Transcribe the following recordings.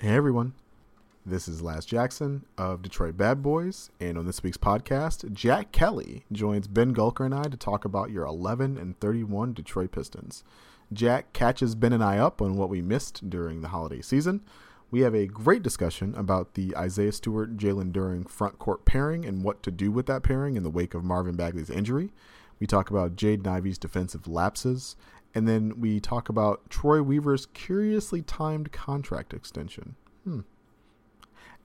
Hey everyone, this is Laz Jackson of Detroit Bad Boys, and on this week's podcast, Jack Kelly joins Ben Gulker and I to talk about your 11 and 31 Detroit Pistons. Jack catches Ben and I up on what we missed during the holiday season. We have a great discussion about the Isaiah Stewart Jalen Duren front court pairing and what to do with that pairing in the wake of Marvin Bagley's injury. We talk about Jaden Ivey's defensive lapses, and then we talk about Troy Weaver's curiously timed contract extension. Hmm.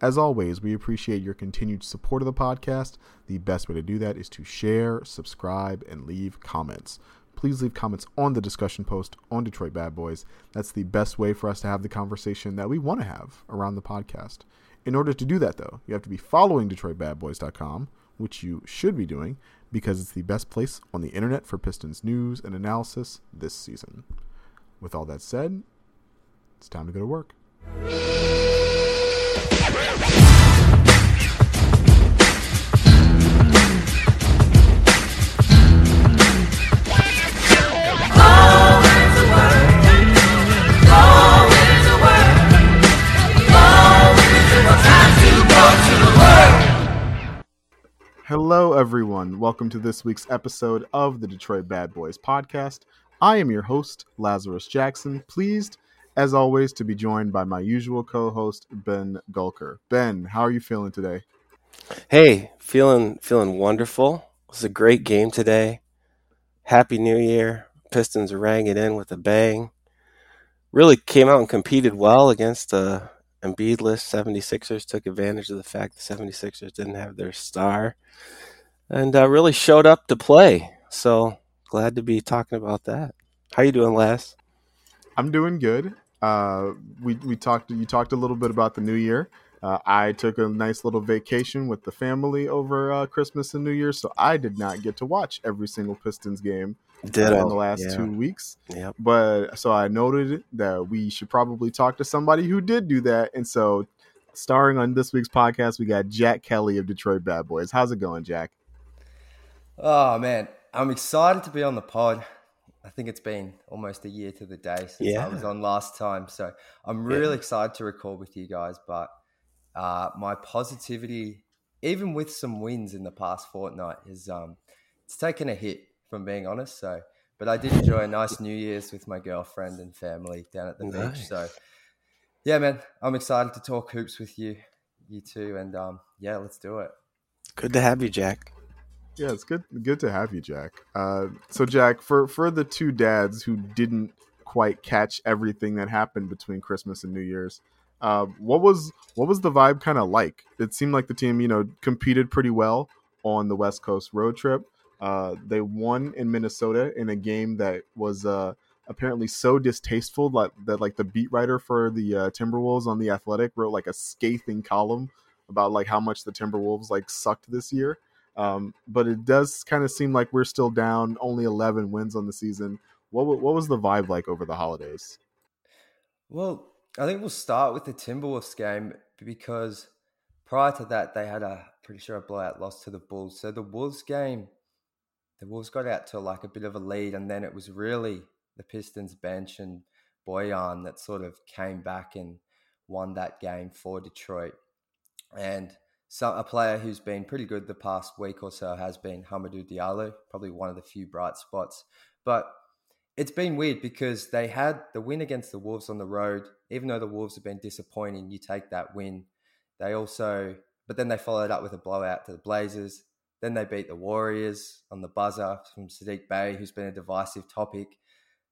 As always, we appreciate your continued support of the podcast. The best way to do that is to share, subscribe, and leave comments. Please leave comments on the discussion post on Detroit Bad Boys. That's the best way for us to have the conversation that we want to have around the podcast. In order to do that, though, you have to be following DetroitBadBoys.com, which you should be doing because it's the best place on the internet for Pistons news and analysis this season. With all that said, it's time to go to work. Hello, everyone. Welcome to this week's episode of the Detroit Bad Boys podcast. I am your host, Lazarus Jackson. Pleased, as always, to be joined by my usual co host, Ben Gulker. Ben, how are you feeling today? Hey, feeling feeling wonderful. It was a great game today. Happy New Year. Pistons rang it in with a bang. Really came out and competed well against uh, the Embiidless 76ers. Took advantage of the fact the 76ers didn't have their star and uh, really showed up to play. So glad to be talking about that. How you doing, Les? I'm doing good. Uh, we we talked. You talked a little bit about the new year. Uh, I took a nice little vacation with the family over uh, Christmas and New Year, so I did not get to watch every single Pistons game uh, in the last yeah. two weeks. Yep. But so I noted that we should probably talk to somebody who did do that, and so starring on this week's podcast, we got Jack Kelly of Detroit Bad Boys. How's it going, Jack? Oh man, I'm excited to be on the pod. I think it's been almost a year to the day since Yeah. I was on last time, so I'm really excited to record with you guys. But uh, my positivity, even with some wins in the past fortnight, is um, it's taken a hit from being honest. So, but I did enjoy a nice New Year's with my girlfriend and family down at the beach. So, yeah, man, I'm excited to talk hoops with you, you two, and um, yeah, let's do it. Good to have you, Jack. Yeah, it's good good to have you, Jack. Uh, so, Jack, for for the two dads who didn't quite catch everything that happened between Christmas and New Year's, uh, what was what was the vibe kind of like? It seemed like the team, you know, competed pretty well on the West Coast road trip. Uh, they won in Minnesota in a game that was uh, apparently so distasteful that, that like the beat writer for the uh, Timberwolves on the Athletic wrote like a scathing column about like how much the Timberwolves like sucked this year. Um, but it does kind of seem like we're still down, only 11 wins on the season. What what was the vibe like over the holidays? Well, I think we'll start with the Timberwolves game because prior to that, they had a pretty sure a blowout loss to the Bulls. So the Wolves game, the Wolves got out to like a bit of a lead, and then it was really the Pistons bench and Bojan that sort of came back and won that game for Detroit. And so a player who's been pretty good the past week or so has been Hamidou Diallo, probably one of the few bright spots. But it's been weird because they had the win against the Wolves on the road. Even though the Wolves have been disappointing, you take that win. They also, but then they followed up with a blowout to the Blazers. Then they beat the Warriors on the buzzer from Saddiq Bey, who's been a divisive topic.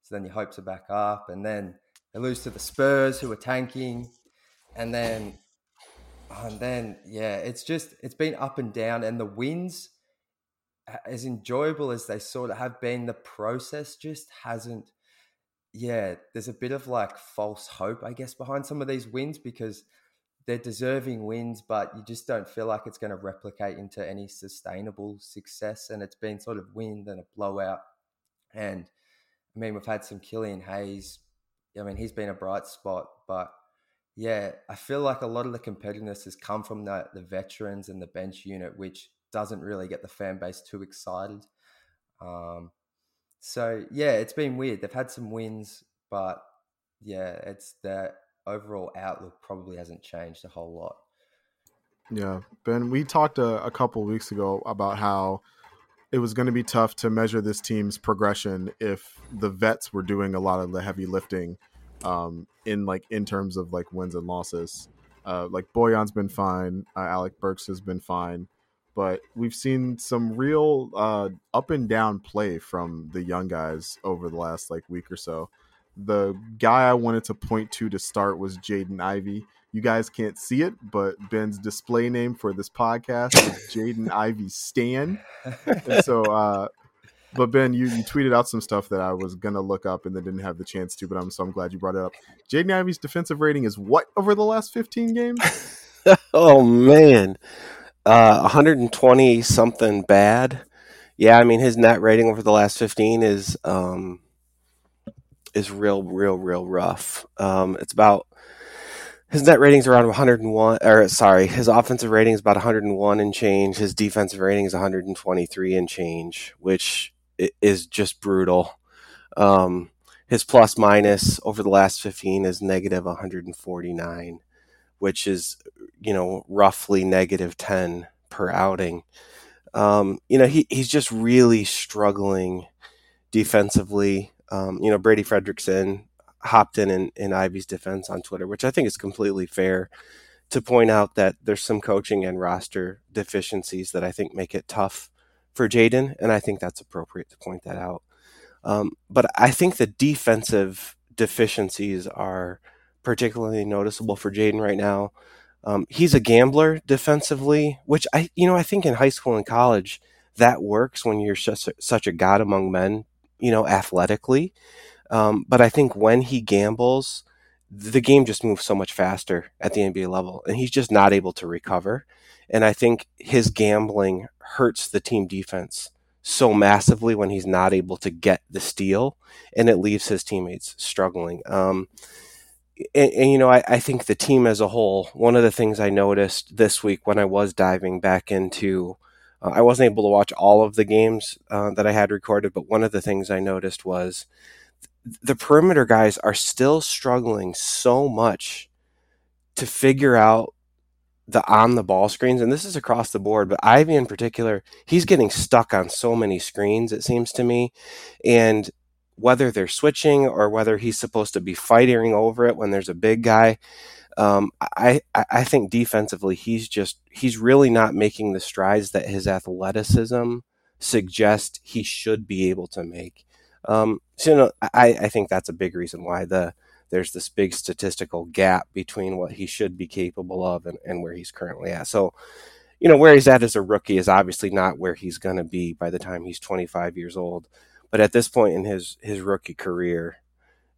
So then your hopes are back up. And then they lose to the Spurs, who are tanking. And then, and then, yeah, it's just, it's been up and down. And the wins, as enjoyable as they sort of have been, the process just hasn't. Yeah, there's a bit of like false hope, I guess, behind some of these wins because they're deserving wins, but you just don't feel like it's going to replicate into any sustainable success. And it's been sort of wind and a blowout. And I mean, we've had some Killian Hayes. I mean, he's been a bright spot, but yeah, I feel like a lot of the competitiveness has come from the, the veterans and the bench unit, which doesn't really get the fan base too excited. Um, so yeah, it's been weird. They've had some wins, but yeah, it's the overall outlook probably hasn't changed a whole lot. Yeah, Ben, we talked a, a couple weeks ago about how it was going to be tough to measure this team's progression if the vets were doing a lot of the heavy lifting um, in like in terms of like wins and losses. Uh, like Bojan's been fine, uh, Alec Burks has been fine, but we've seen some real uh, up and down play from the young guys over the last like week or so. The guy I wanted to point to to start was Jaden Ivey. You guys can't see it, but Ben's display name for this podcast is Jaden Ivey Stan. And so, uh, but Ben, you, you tweeted out some stuff that I was gonna look up and then didn't have the chance to. But I'm so I'm glad you brought it up. Jaden Ivey's defensive rating is what over the last 15 games? oh man, uh, 120 something bad. Yeah, I mean his net rating over the last 15 is um, is real, real, real rough. Um, it's about his net rating's around 101 or sorry his offensive rating is about 101 and change. His defensive rating is 123 and change which is just brutal. Um, his plus minus over the last 15 is negative 149 which is you know roughly negative 10 per outing. Um, you know he, he's just really struggling defensively um, you know Brady Fredericksen hopped in, in in Ivey's defense on Twitter, which I think is completely fair to point out that there's some coaching and roster deficiencies that I think make it tough for Jaden, and I think that's appropriate to point that out. Um, but I think the defensive deficiencies are particularly noticeable for Jaden right now. Um, he's a gambler defensively, which I, you know, I think in high school and college that works when you're such a, such a god among men, you know, athletically. Um, but I think when he gambles, the game just moves so much faster at the NBA level, and he's just not able to recover. And I think his gambling hurts the team defense so massively when he's not able to get the steal, and it leaves his teammates struggling. Um, and, and, you know, I, I, think the team as a whole, one of the things I noticed this week when I was diving back into, uh, I wasn't able to watch all of the games uh, that I had recorded, but one of the things I noticed was the perimeter guys are still struggling so much to figure out the on the ball screens and this is across the board but Ivey in particular he's getting stuck on so many screens it seems to me and whether they're switching or whether he's supposed to be fighting over it when there's a big guy um, I, I think defensively he's just he's really not making the strides that his athleticism suggests he should be able to make um, so you know, I, I think that's a big reason why the there's this big statistical gap between what he should be capable of and, and where he's currently at. So, you know, where he's at as a rookie is obviously not where he's going to be by the time he's 25 years old. But at this point in his his rookie career,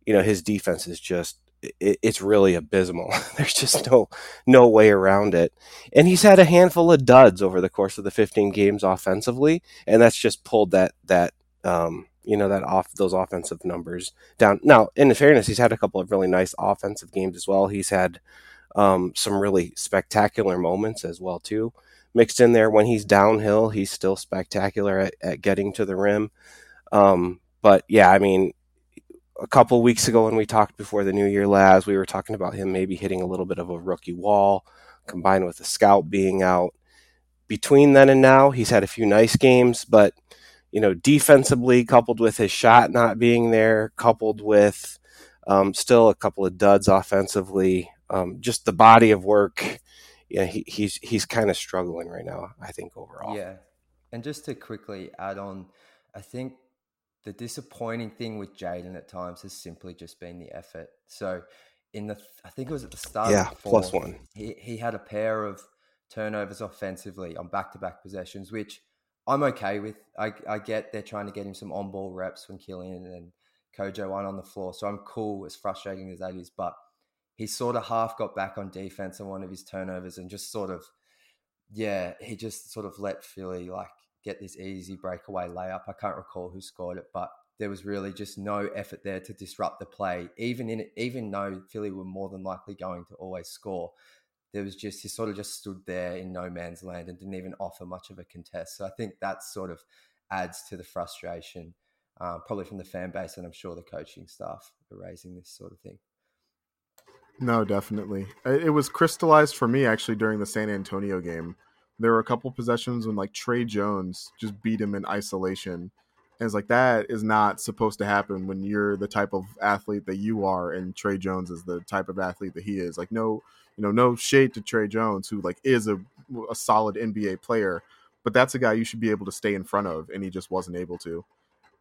you know, his defense is just it, it's really abysmal. There's just no no way around it. And he's had a handful of duds over the course of the 15 games offensively, and that's just pulled that that um, you know that off those offensive numbers down. Now, in fairness, he's had a couple of really nice offensive games as well. He's had um, some really spectacular moments as well too. Mixed in there when he's downhill, he's still spectacular at, at getting to the rim. Um, but yeah, I mean, a couple weeks ago when we talked before the New Year Laz, we were talking about him maybe hitting a little bit of a rookie wall, combined with the scout being out. Between then and now, he's had a few nice games, but you know, defensively, coupled with his shot not being there, coupled with um, still a couple of duds offensively, um, just the body of work. Yeah, he, he's he's kind of struggling right now. I think overall. Yeah, and just to quickly add on, I think the disappointing thing with Jaden at times has simply just been the effort. So in the, I think it was at the start. Yeah, plus one. He he had a pair of turnovers offensively on back to back possessions, which I'm okay with. I, I get they're trying to get him some on ball reps when Killian and Kojo aren't on the floor. So I'm cool, as frustrating as that is. But he sort of half got back on defense on one of his turnovers and just sort of, yeah, he just sort of let Philly like get this easy breakaway layup. I can't recall who scored it, but there was really just no effort there to disrupt the play. Even in it even though Philly were more than likely going to always score, there was just he sort of just stood there in no man's land and didn't even offer much of a contest. So I think that sort of adds to the frustration, uh, probably from the fan base, and I'm sure the coaching staff are raising this sort of thing. No, definitely. It was crystallized for me actually during the San Antonio game. There were a couple possessions when like Tre Jones just beat him in isolation. And it's like that is not supposed to happen when you're the type of athlete that you are and Tre Jones is the type of athlete that he is. Like no, you know, no shade to Tre Jones who like is a a solid NBA player, but that's a guy you should be able to stay in front of and he just wasn't able to.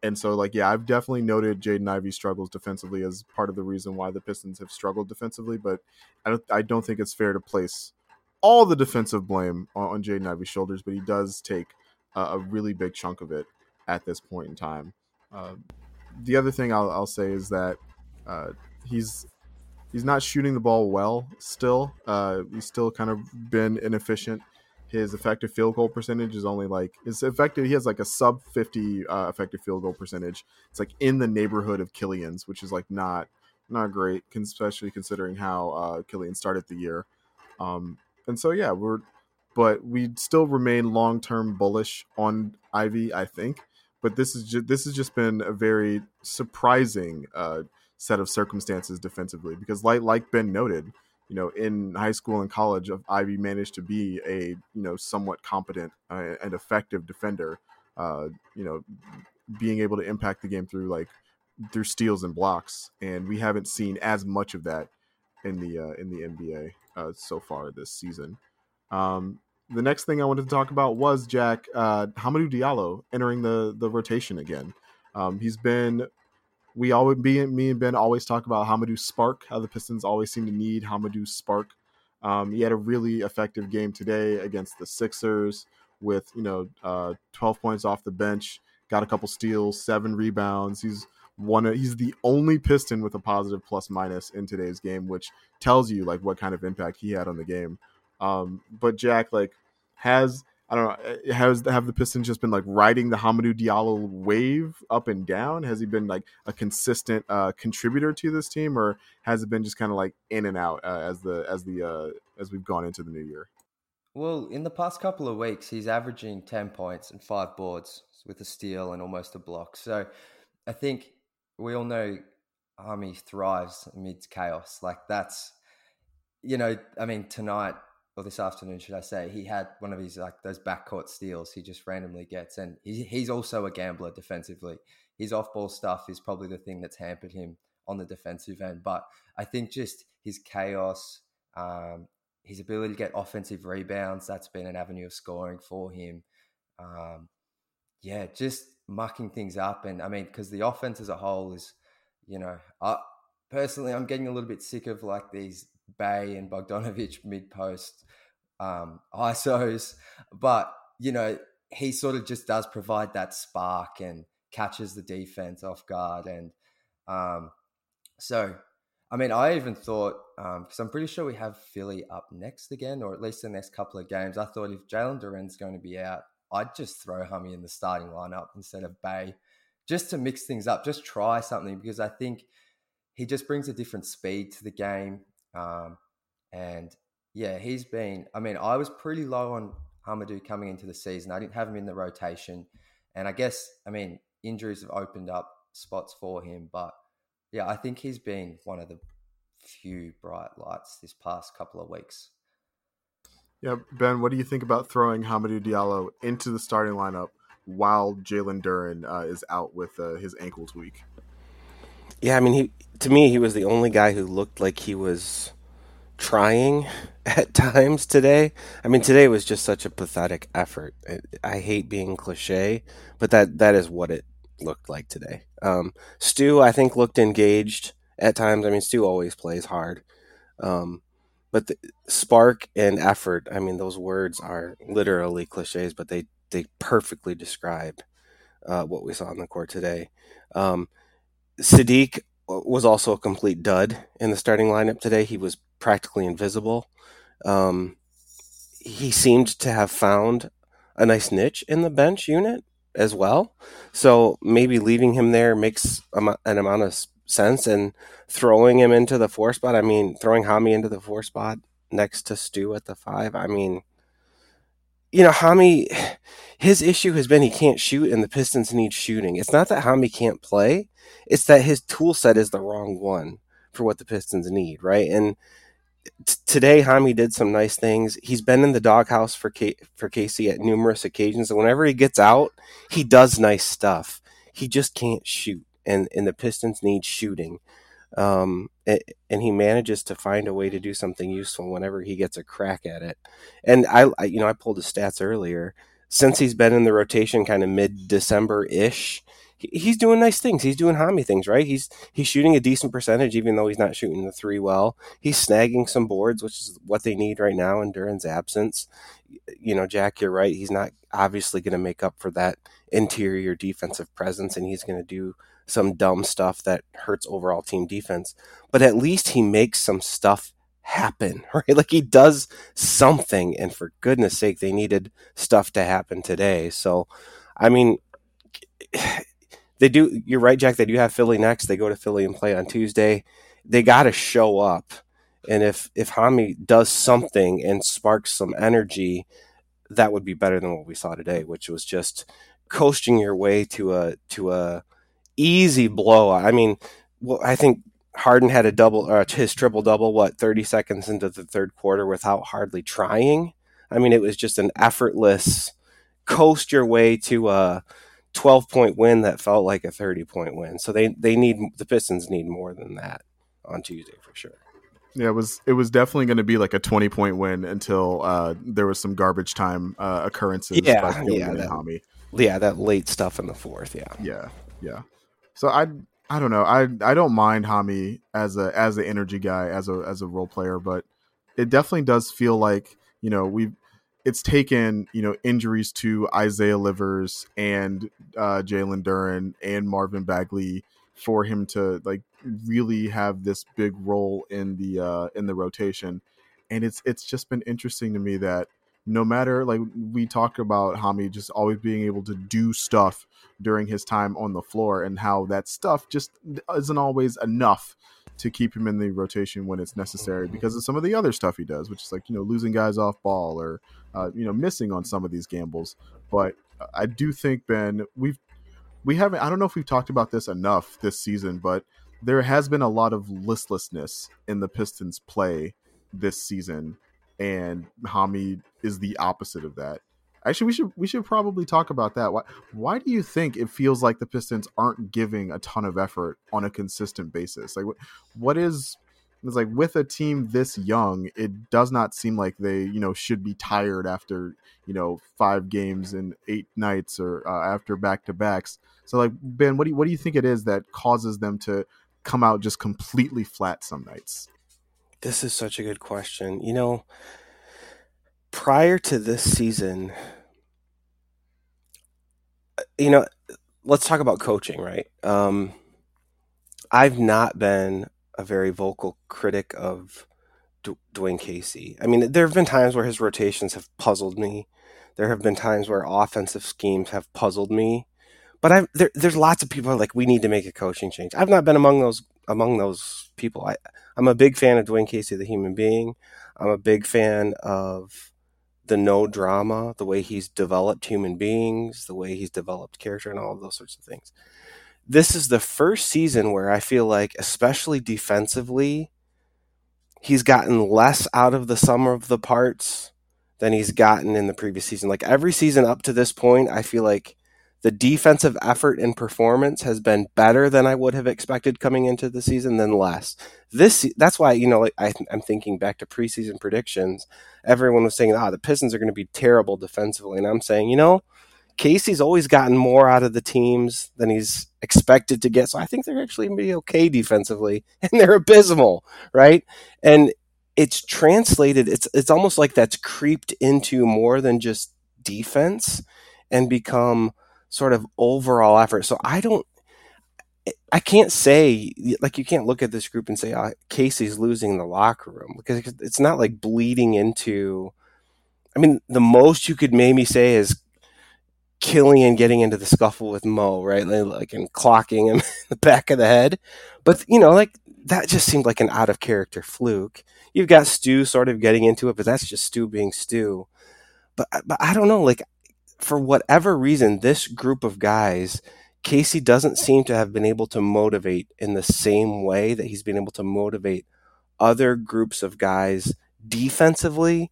And so, like, yeah, I've definitely noted Jaden Ivey struggles defensively as part of the reason why the Pistons have struggled defensively. But I don't, I don't think it's fair to place all the defensive blame on, on Jaden Ivey's shoulders. But he does take a, a, really big chunk of it at this point in time. Uh, the other thing I'll, I'll, say is that uh, he's he's not shooting the ball well. Still, uh, he's still kind of been inefficient his effective field goal percentage is only like his effective. He has like a sub fifty uh, effective field goal percentage. It's like in the neighborhood of Killian's, which is like not not great, especially considering how uh, Killian started the year. Um, and so yeah, we're but we still remain long term bullish on Ivey, I think, but this is just this has just been a very surprising uh, set of circumstances defensively because like like Ben noted you know, in high school and college, Ivey managed to be a you know somewhat competent uh, and effective defender. Uh, you know, being able to impact the game through like through steals and blocks, and we haven't seen as much of that in the uh, in the NBA uh, so far this season. Um, the next thing I wanted to talk about was Jack uh, Hamidou Diallo entering the the rotation again. Um, he's been we always be me and Ben always talk about Hamidou spark, how the Pistons always seem to need Hamidou spark. Um, he had a really effective game today against the Sixers with you know uh, 12 points off the bench, got a couple steals, seven rebounds. He's one. He's the only Piston with a positive plus minus in today's game, which tells you like what kind of impact he had on the game. Um, but Jack like has I don't know. Has have the Pistons just been like riding the Hamidou Diallo wave up and down? Has he been like a consistent uh, contributor to this team, or has it been just kind of like in and out uh, as the as the uh, as we've gone into the new year? Well, in the past couple of weeks, he's averaging ten points and five boards with a steal and almost a block. So, I think we all know Hami thrives amidst chaos. Like that's, you know, I mean, tonight or this afternoon, should I say, he had one of his like those backcourt steals he just randomly gets, and he, he's also a gambler defensively. His off-ball stuff is probably the thing that's hampered him on the defensive end, but I think just his chaos, um, his ability to get offensive rebounds, that's been an avenue of scoring for him. Um, yeah, just mucking things up, and I mean, because the offense as a whole is, you know, I, personally, I'm getting a little bit sick of like these Bey and Bogdanovich mid post um, ISOs, but you know he sort of just does provide that spark and catches the defense off guard, and um, so I mean I even thought because um, I'm pretty sure we have Philly up next again, or at least the next couple of games. I thought if Jalen Duren's going to be out, I'd just throw Hami in the starting lineup instead of Bey just to mix things up, just try something because I think he just brings a different speed to the game. Um, and yeah, he's been. I mean, I was pretty low on Hamidou coming into the season. I didn't have him in the rotation, and I guess I mean injuries have opened up spots for him. But yeah, I think he's been one of the few bright lights this past couple of weeks. Yeah, Ben, what do you think about throwing Hamidou Diallo into the starting lineup while Jalen Duren uh, is out with uh, his ankle tweak? Yeah, I mean, he to me he was the only guy who looked like he was trying at times today. I mean, today was just such a pathetic effort. I, hate being cliche, but that that is what it looked like today. Um, Stu, I think, looked engaged at times. I mean, Stu always plays hard, um, but the spark and effort. I mean, those words are literally cliches, but they they perfectly describe uh, what we saw on the court today. Um, Saddiq was also a complete dud in the starting lineup today. He was practically invisible. Um, he seemed to have found a nice niche in the bench unit as well. So maybe leaving him there makes an amount of sense and throwing him into the four spot. I mean, throwing Hami into the four spot next to Stu at the five. I mean, you know, Hami, his issue has been he can't shoot and the Pistons need shooting. It's not that Hami can't play, it's that his tool set is the wrong one for what the Pistons need, right? And t- today, Hami did some nice things. He's been in the doghouse for K- for Casey at numerous occasions, and whenever he gets out, he does nice stuff. He just can't shoot, and and the Pistons need shooting. Um, and he manages to find a way to do something useful whenever he gets a crack at it. And I, I you know, I pulled his stats earlier. Since he's been in the rotation, kind of mid December ish, he's doing nice things. He's doing Hami things, right? He's he's shooting a decent percentage, even though he's not shooting the three well. He's snagging some boards, which is what they need right now in Duren's absence. You know, Jack, you're right. He's not obviously going to make up for that interior defensive presence, and he's going to do some dumb stuff that hurts overall team defense. But at least he makes some stuff happen, right? Like he does something, and for goodness sake, they needed stuff to happen today. So, I mean they do. You're right, Jack. They do have Philly next. They go to Philly and play on Tuesday. They got to show up, and if if Hami does something and sparks some energy, that would be better than what we saw today, which was just coasting your way to a to a easy blow. I mean, well, I think Harden had a double, uh, his triple double, what, 30 seconds into the third quarter without hardly trying. I mean, it was just an effortless coast your way to a 12 point win that felt like a 30 point win. So they, they need, the Pistons need more than that on Tuesday for sure. Yeah, it was it was definitely going to be like a twenty point win until uh, there was some garbage time uh, occurrences. Yeah, yeah, that, yeah, that late stuff in the fourth. Yeah, yeah, yeah. So I I don't know. I I don't mind Hami as a as an energy guy as a as a role player, but it definitely does feel like you know we it's taken you know injuries to Isaiah Livers and uh, Jalen Duren and Marvin Bagley for him to like really have this big role in the uh, in the rotation, and it's it's just been interesting to me that no matter like we talk about Hami just always being able to do stuff during his time on the floor and how that stuff just isn't always enough to keep him in the rotation when it's necessary mm-hmm. because of some of the other stuff he does, which is like you know losing guys off ball or uh, you know missing on some of these gambles. But I do think Ben, we've we haven't. I don't know if we've talked about this enough this season, but there has been a lot of listlessness in the Pistons' play this season, and Hami is the opposite of that. Actually, we should we should probably talk about that. Why why do you think it feels like the Pistons aren't giving a ton of effort on a consistent basis? Like what what is it's like with a team this young, it does not seem like they you know should be tired after you know five games and eight nights or uh, after back to backs. So like Ben, what do you, what do you think it is that causes them to come out just completely flat some nights? This is such a good question. You know, prior to this season, you know, let's talk about coaching, right? Um, I've not been a very vocal critic of D- Dwane Casey. I mean, there have been times where his rotations have puzzled me. There have been times where offensive schemes have puzzled me. But I've, there, there's lots of people like we need to make a coaching change. I've not been among those among those people. I, I'm a big fan of Dwane Casey, the human being. I'm a big fan of the no drama, the way he's developed human beings, the way he's developed character, and all of those sorts of things. This is the first season where I feel like, especially defensively, he's gotten less out of the sum of the parts than he's gotten in the previous season. Like every season up to this point, I feel like the defensive effort and performance has been better than I would have expected coming into the season than less. This that's why you know like I, am thinking back to preseason predictions. Everyone was saying, "Ah, the Pistons are going to be terrible defensively," and I'm saying, you know, Casey's always gotten more out of the teams than he's expected to get. So I think they're actually going to be okay defensively, and they're abysmal, right? And it's translated. It's it's almost like that's creeped into more than just defense and become sort of overall effort. So I don't, I can't say like you can't look at this group and say oh, Casey's losing the locker room because it's not like bleeding into. I mean, the most you could maybe say is Killian getting into the scuffle with Mo, right? Like and clocking him in the back of the head. But you know, like that just seemed like an out of character fluke. You've got Stu sort of getting into it, but that's just Stu being Stu. But but I don't know, like for whatever reason, this group of guys Casey doesn't seem to have been able to motivate in the same way that he's been able to motivate other groups of guys defensively.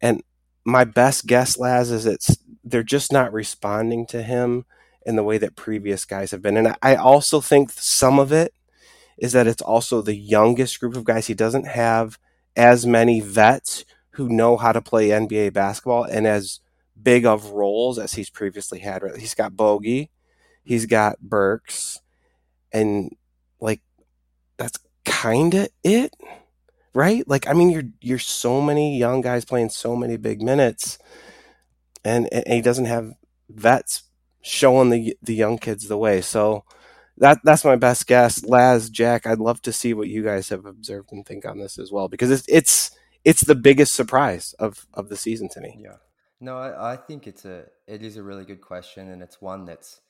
And my best guess, Laz, is it's they're just not responding to him in the way that previous guys have been. And I also think some of it is that it's also the youngest group of guys. He doesn't have as many vets who know how to play NBA basketball and as big of roles as he's previously had. Right? He's got Bogey, he's got Burks, and like that's kind of it, right? Like I mean, you're you're so many young guys playing so many big minutes, and, and he doesn't have vets showing the the young kids the way. So that that's my best guess. Laz, Jack, I'd love to see what you guys have observed and think on this as well because it's it's it's the biggest surprise of of the season to me. Yeah. No, I, I think it's a it is a really good question and it's one that's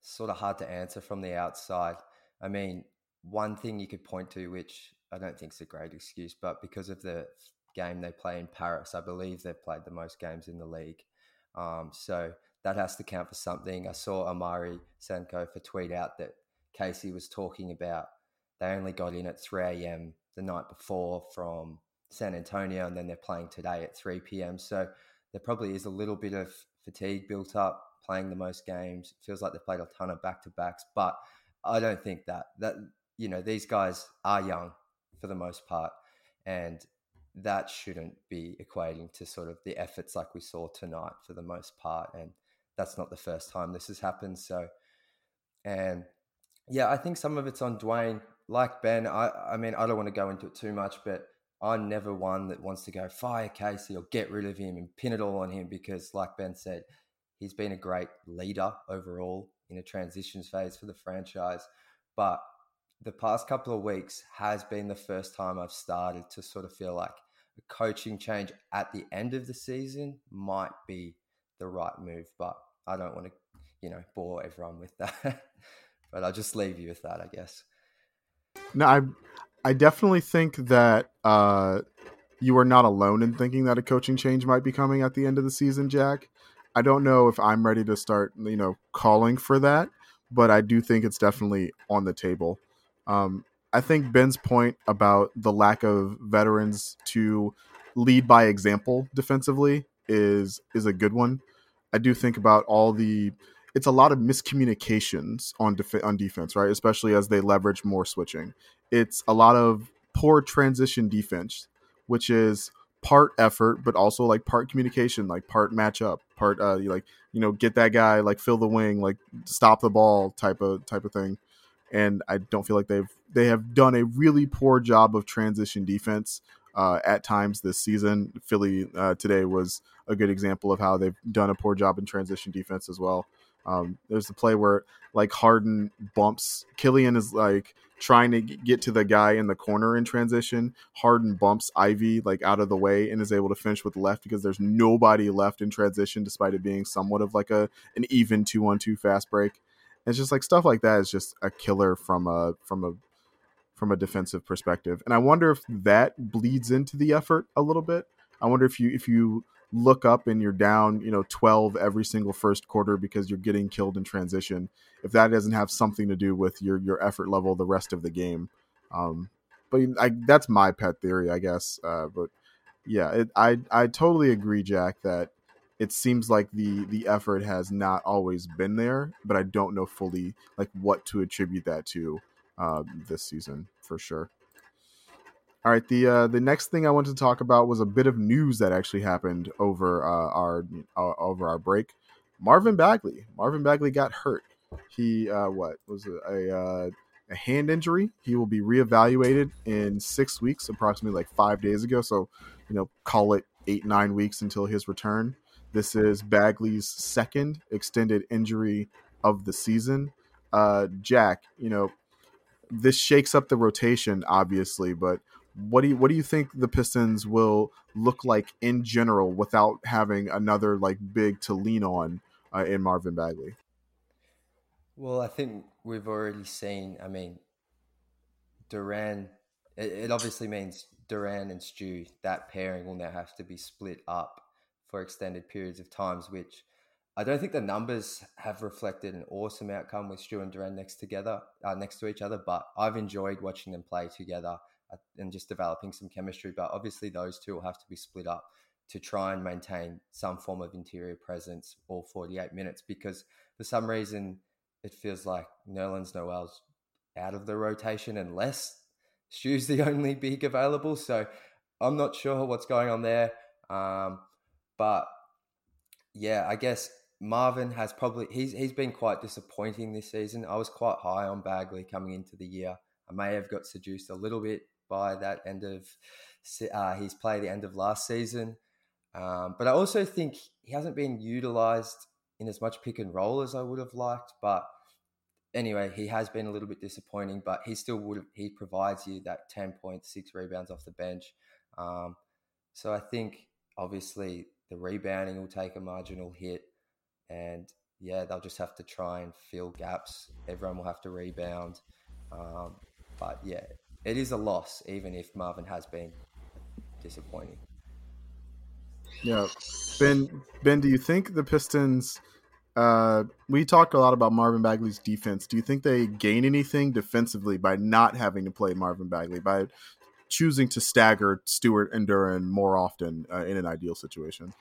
sort of hard to answer from the outside. I mean, one thing you could point to, which I don't think is a great excuse, but because of the game they play in Paris, I believe they've played the most games in the league. Um, so that has to count for something. I saw Omari for tweet out that Casey was talking about they only got in at 3 a.m. the night before from San Antonio, and then they're playing today at 3 p.m. So there probably is a little bit of fatigue built up playing the most games. It feels like they've played a ton of back to backs, but I don't think that that you know these guys are young for the most part, and that shouldn't be equating to sort of the efforts like we saw tonight for the most part. And that's not the first time this has happened. So, and yeah, I think some of it's on Dwane. Like Ben, I, I mean, I don't want to go into it too much, but I'm never one that wants to go fire Casey or get rid of him and pin it all on him because, like Ben said, he's been a great leader overall in a transitions phase for the franchise. But the past couple of weeks has been the first time I've started to sort of feel like a coaching change at the end of the season might be the right move. But I don't want to, you know, bore everyone with that. but I'll just leave you with that, I guess. No, I I definitely think that uh, you are not alone in thinking that a coaching change might be coming at the end of the season, Jack. I don't know if I'm ready to start, you know, calling for that, but I do think it's definitely on the table. Um, I think Ben's point about the lack of veterans to lead by example defensively is is a good one. I do think about all the it's a lot of miscommunications on def- on defense, right? Especially as they leverage more switching. It's a lot of poor transition defense, which is part effort, but also like part communication, like part matchup, part uh, you like you know get that guy like fill the wing, like stop the ball type of type of thing. And I don't feel like they've they have done a really poor job of transition defense uh, at times this season. Philly uh, today was a good example of how they've done a poor job in transition defense as well. Um, there's the play where like Harden bumps Killian is like trying to get to the guy in the corner in transition. Harden bumps Ivey like out of the way and is able to finish with left because there's nobody left in transition, despite it being somewhat of like a an even two on two fast break. it's just like stuff like that is just a killer from a from a from a defensive perspective. And I wonder if that bleeds into the effort a little bit. I wonder if you if you look up and you're down, you know, 12 every single first quarter because you're getting killed in transition, if that doesn't have something to do with your your effort level the rest of the game. Um, but I, that's my pet theory, I guess. Uh, but yeah, it, I I totally agree, Jack, that it seems like the the effort has not always been there, but I don't know fully like what to attribute that to uh, this season for sure. All right, the uh, the next thing I wanted to talk about was a bit of news that actually happened over uh, our uh, over our break. Marvin Bagley, Marvin Bagley got hurt. He uh, what was it, a uh, a hand injury. He will be reevaluated in six weeks, approximately like five days ago. So, you know, call it eight nine weeks until his return. This is Bagley's second extended injury of the season. Uh, Jack, you know, this shakes up the rotation, obviously, but what do you what do you think the Pistons will look like in general without having another like big to lean on uh, in Marvin Bagley? Well, I think we've already seen. I mean, Duren. It, it obviously means Duren and Stu. That pairing will now have to be split up for extended periods of times, which I don't think the numbers have reflected an awesome outcome with Stu and Duren next together, uh, next to each other. But I've enjoyed watching them play together and just developing some chemistry. But obviously, those two will have to be split up to try and maintain some form of interior presence all 48 minutes because for some reason it feels like Nerlens Noel's out of the rotation unless Stu's the only big available. So I'm not sure what's going on there. Um, but yeah, I guess Marvin has probably he's he's been quite disappointing this season. I was quite high on Bagley coming into the year. I may have got seduced a little bit by that end of uh, his play the end of last season, um, but I also think he hasn't been utilized in as much pick and roll as I would have liked. But anyway, he has been a little bit disappointing. But he still would have he provides you that ten point six rebounds off the bench. Um, so I think obviously the rebounding will take a marginal hit. And yeah, they'll just have to try and fill gaps. Everyone will have to rebound. Um, but yeah, it is a loss, even if Marvin has been disappointing. Yeah, Ben. Ben, do you think the Pistons? Uh, we talked a lot about Marvin Bagley's defense. Do you think they gain anything defensively by not having to play Marvin Bagley by choosing to stagger Stewart and Duren more often uh, in an ideal situation?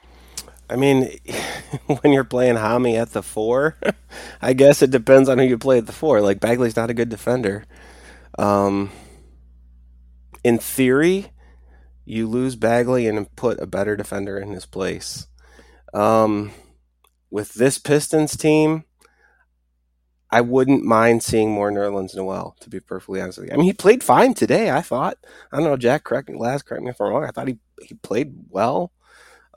I mean, when you're playing Hami at the four, I guess it depends on who you play at the four. Like Bagley's not a good defender. Um, in theory, you lose Bagley and put a better defender in his place. Um, with this Pistons team, I wouldn't mind seeing more Nerlens Noel, to be perfectly honest with you. I mean, he played fine today, I thought. I don't know, Jack, correct me, last, correct me if I'm wrong. I thought he, he played well.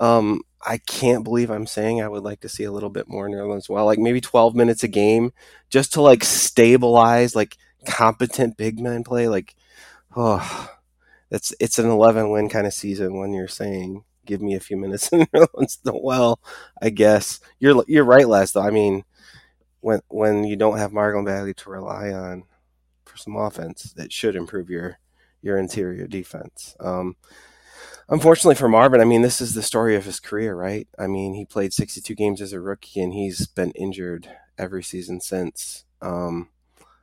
Um, I can't believe I'm saying I would like to see a little bit more Nerlens Noel, like maybe 12 minutes a game, just to like stabilize, like competent big men play. Like, oh, it's it's an 11 win kind of season when you're saying give me a few minutes in Nerlens Noel. I guess you're you're right, Les. Though I mean, when when you don't have Marvin Bagley to rely on for some offense, that should improve your your interior defense. Um, unfortunately for Marvin, I mean, this is the story of his career, right? I mean, he played 62 games as a rookie and he's been injured every season since. Um,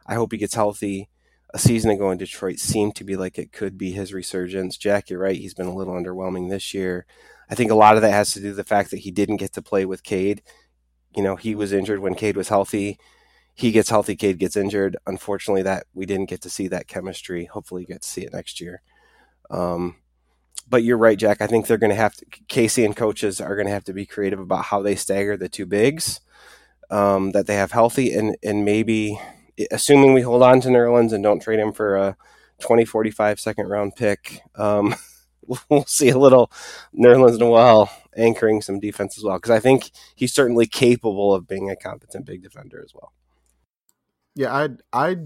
I hope he gets healthy. A season ago in Detroit seemed to be like it could be his resurgence. Jack, you're right. He's been a little underwhelming this year. I think a lot of that has to do with the fact that he didn't get to play with Cade. You know, he was injured when Cade was healthy. He gets healthy, Cade gets injured. Unfortunately, that we didn't get to see that chemistry. Hopefully, you get to see it next year. Um, but you're right, Jack. I think they're going to have to. Casey and coaches are going to have to be creative about how they stagger the two bigs um, that they have healthy, and and maybe assuming we hold on to Nerlens and don't trade him for a 20, 45 second round pick. Um, we'll see a little Nerlens Noel anchoring some defense as well because I think he's certainly capable of being a competent big defender as well. Yeah, I I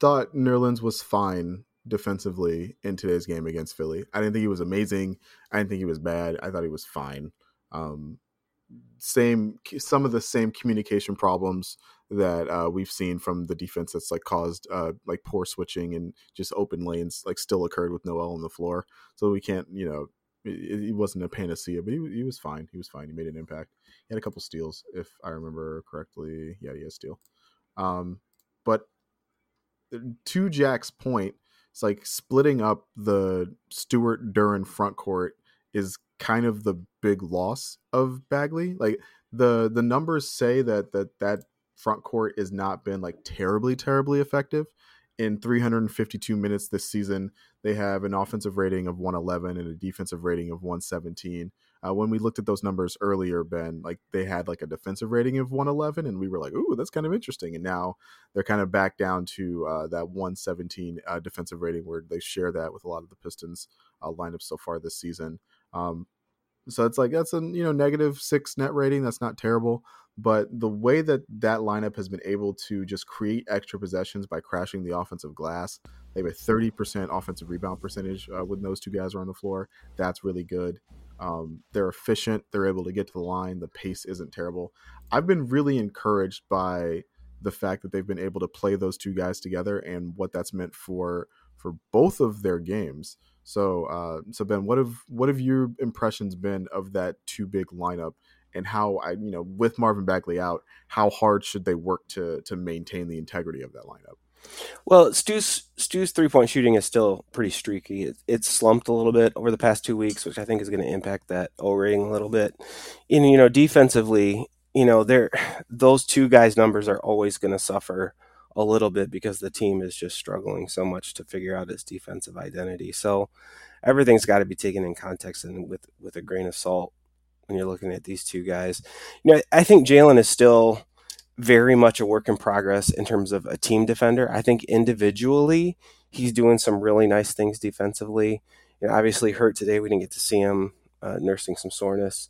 thought Nerlens was fine defensively in today's game against Philly. I didn't think he was amazing. I didn't think he was bad. I thought he was fine. Um, same, some of the same communication problems that uh, we've seen from the defense that's like caused uh, like poor switching and just open lanes like still occurred with Noel on the floor. So we can't, you know, it, it wasn't a panacea, but he, he was fine. He was fine. He made an impact. He had a couple steals, if I remember correctly. Yeah, he had a steal. Um, but uh, to Jack's point, it's like splitting up the Stewart Duren front court is kind of the big loss of Bagley. Like the the numbers say that that that front court has not been like terribly terribly effective. In 352 minutes this season, they have an offensive rating of 111 and a defensive rating of 117. Uh, when we looked at those numbers earlier, Ben, like they had like a defensive rating of 111, and we were like, "Ooh, that's kind of interesting." And now they're kind of back down to uh, that 117 uh, defensive rating, where they share that with a lot of the Pistons uh, lineups so far this season. Um, so it's like that's a you know negative six net rating. That's not terrible, but the way that that lineup has been able to just create extra possessions by crashing the offensive glass, they have a 30% offensive rebound percentage uh, when those two guys are on the floor. That's really good. Um, they're efficient. They're able to get to the line. The pace isn't terrible. I've been really encouraged by the fact that they've been able to play those two guys together and what that's meant for for both of their games. So, uh, so Ben, what have what have your impressions been of that two big lineup and how I you know with Marvin Bagley out, how hard should they work to to maintain the integrity of that lineup? Well, Stu's Stu's three point shooting is still pretty streaky. It, it's slumped a little bit over the past two weeks, which I think is going to impact that O rating a little bit. And you know, defensively, you know, there those two guys' numbers are always going to suffer a little bit because the team is just struggling so much to figure out its defensive identity. So everything's got to be taken in context and with with a grain of salt when you're looking at these two guys. You know, I think Jalen is still very much a work in progress in terms of a team defender. I think individually, he's doing some really nice things defensively. You know, obviously hurt today. We didn't get to see him uh, nursing some soreness.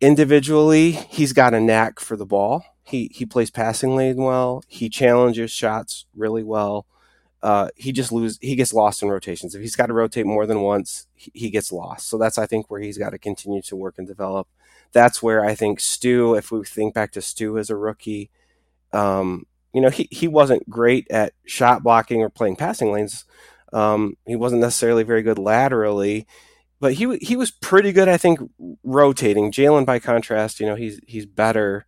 Individually, he's got a knack for the ball. He he plays passing lane well. He challenges shots really well. Uh, he just lose he gets lost in rotations. If he's got to rotate more than once, he, he gets lost. So that's I think where he's got to continue to work and develop that's where I think Stu, if we think back to Stu as a rookie, um, you know, he, he wasn't great at shot blocking or playing passing lanes. Um, he wasn't necessarily very good laterally, but he he was pretty good, I think, rotating. Jalen, by contrast, you know, he's he's better